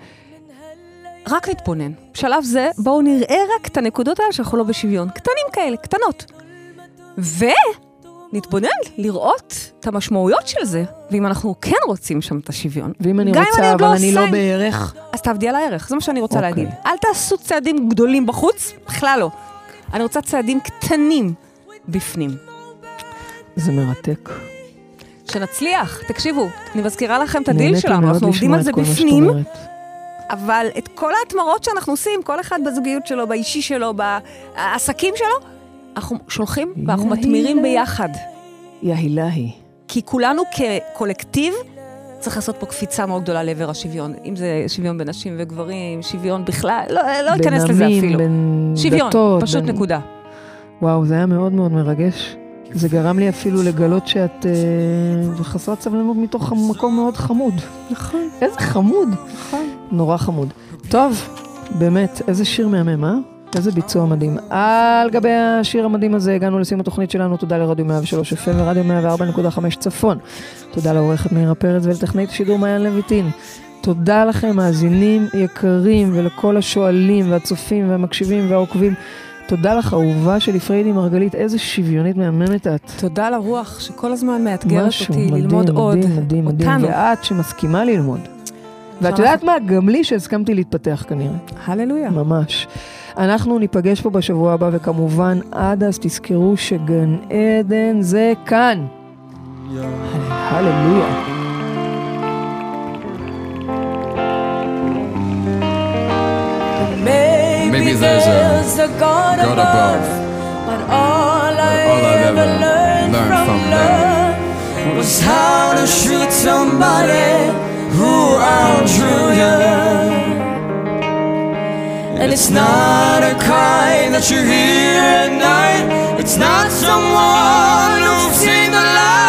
רק נתבונן. בשלב זה, בואו נראה רק את הנקודות האלה שאנחנו לא בשוויון. קטנים כאלה, קטנות. ונתבונן לראות את המשמעויות של זה, ואם אנחנו כן רוצים שם את השוויון, ואם אני רוצה, אני אבל לא אני לא בערך, אז תעבדי על הערך, זה מה שאני רוצה אוקיי. להגיד. אל תעשו צעדים גדולים בחוץ, בכלל לא. אני רוצה צעדים קטנים בפנים. זה מרתק. שנצליח, תקשיבו, אני מזכירה לכם את הדיל שלנו, אנחנו עובדים על זה בפנים. אבל את כל ההתמרות שאנחנו עושים, כל אחד בזוגיות שלו, באישי שלו, בעסקים שלו, אנחנו שולחים ואנחנו. מתמירים ביחד. יא הילהי. כי כולנו כקולקטיב צריך לעשות פה קפיצה מאוד גדולה לעבר השוויון. אם זה שוויון בין נשים וגברים, שוויון בכלל, לא, לא בין אכנס לזה עמים, אפילו. בין שוויון, דתות, פשוט בין- נקודה. וואו, זה היה מאוד מאוד מרגש. זה גרם לי אפילו לגלות שאת אה, חסרת סבלנות מתוך מקום מאוד חמוד. נכון, איזה חמוד. נכון. נורא חמוד. טוב, באמת, איזה שיר מהמם, אה? איזה ביצוע מדהים. על גבי השיר המדהים הזה הגענו לסיום התוכנית שלנו, תודה לרדיו 103 FM ורדיו 104.5 צפון. תודה לעורכת מאירה פרץ ולטכנאית השידור מעיין לויטין. תודה לכם, מאזינים יקרים, ולכל השואלים והצופים והמקשיבים והעוקבים. תודה לך, אהובה שלי, פריידי מרגלית, איזה שוויונית מהממת את. תודה לרוח שכל הזמן מאתגרת משהו אותי מדהים, ללמוד עוד. מדהים, מדהים, מדהים. אותנו. ואת שמסכימה ללמוד. ואת יודעת מה? גם לי שהסכמתי להתפתח כנראה. הללויה. ממש. אנחנו ניפגש פה בשבוע הבא, וכמובן, עד אז תזכרו שגן עדן זה כאן. הללויה. Maybe there's a God above, but all I ever ever learned learned from from love was how to shoot somebody who outdrew you. And it's not a cry that you hear at night. It's not someone who's seen the light.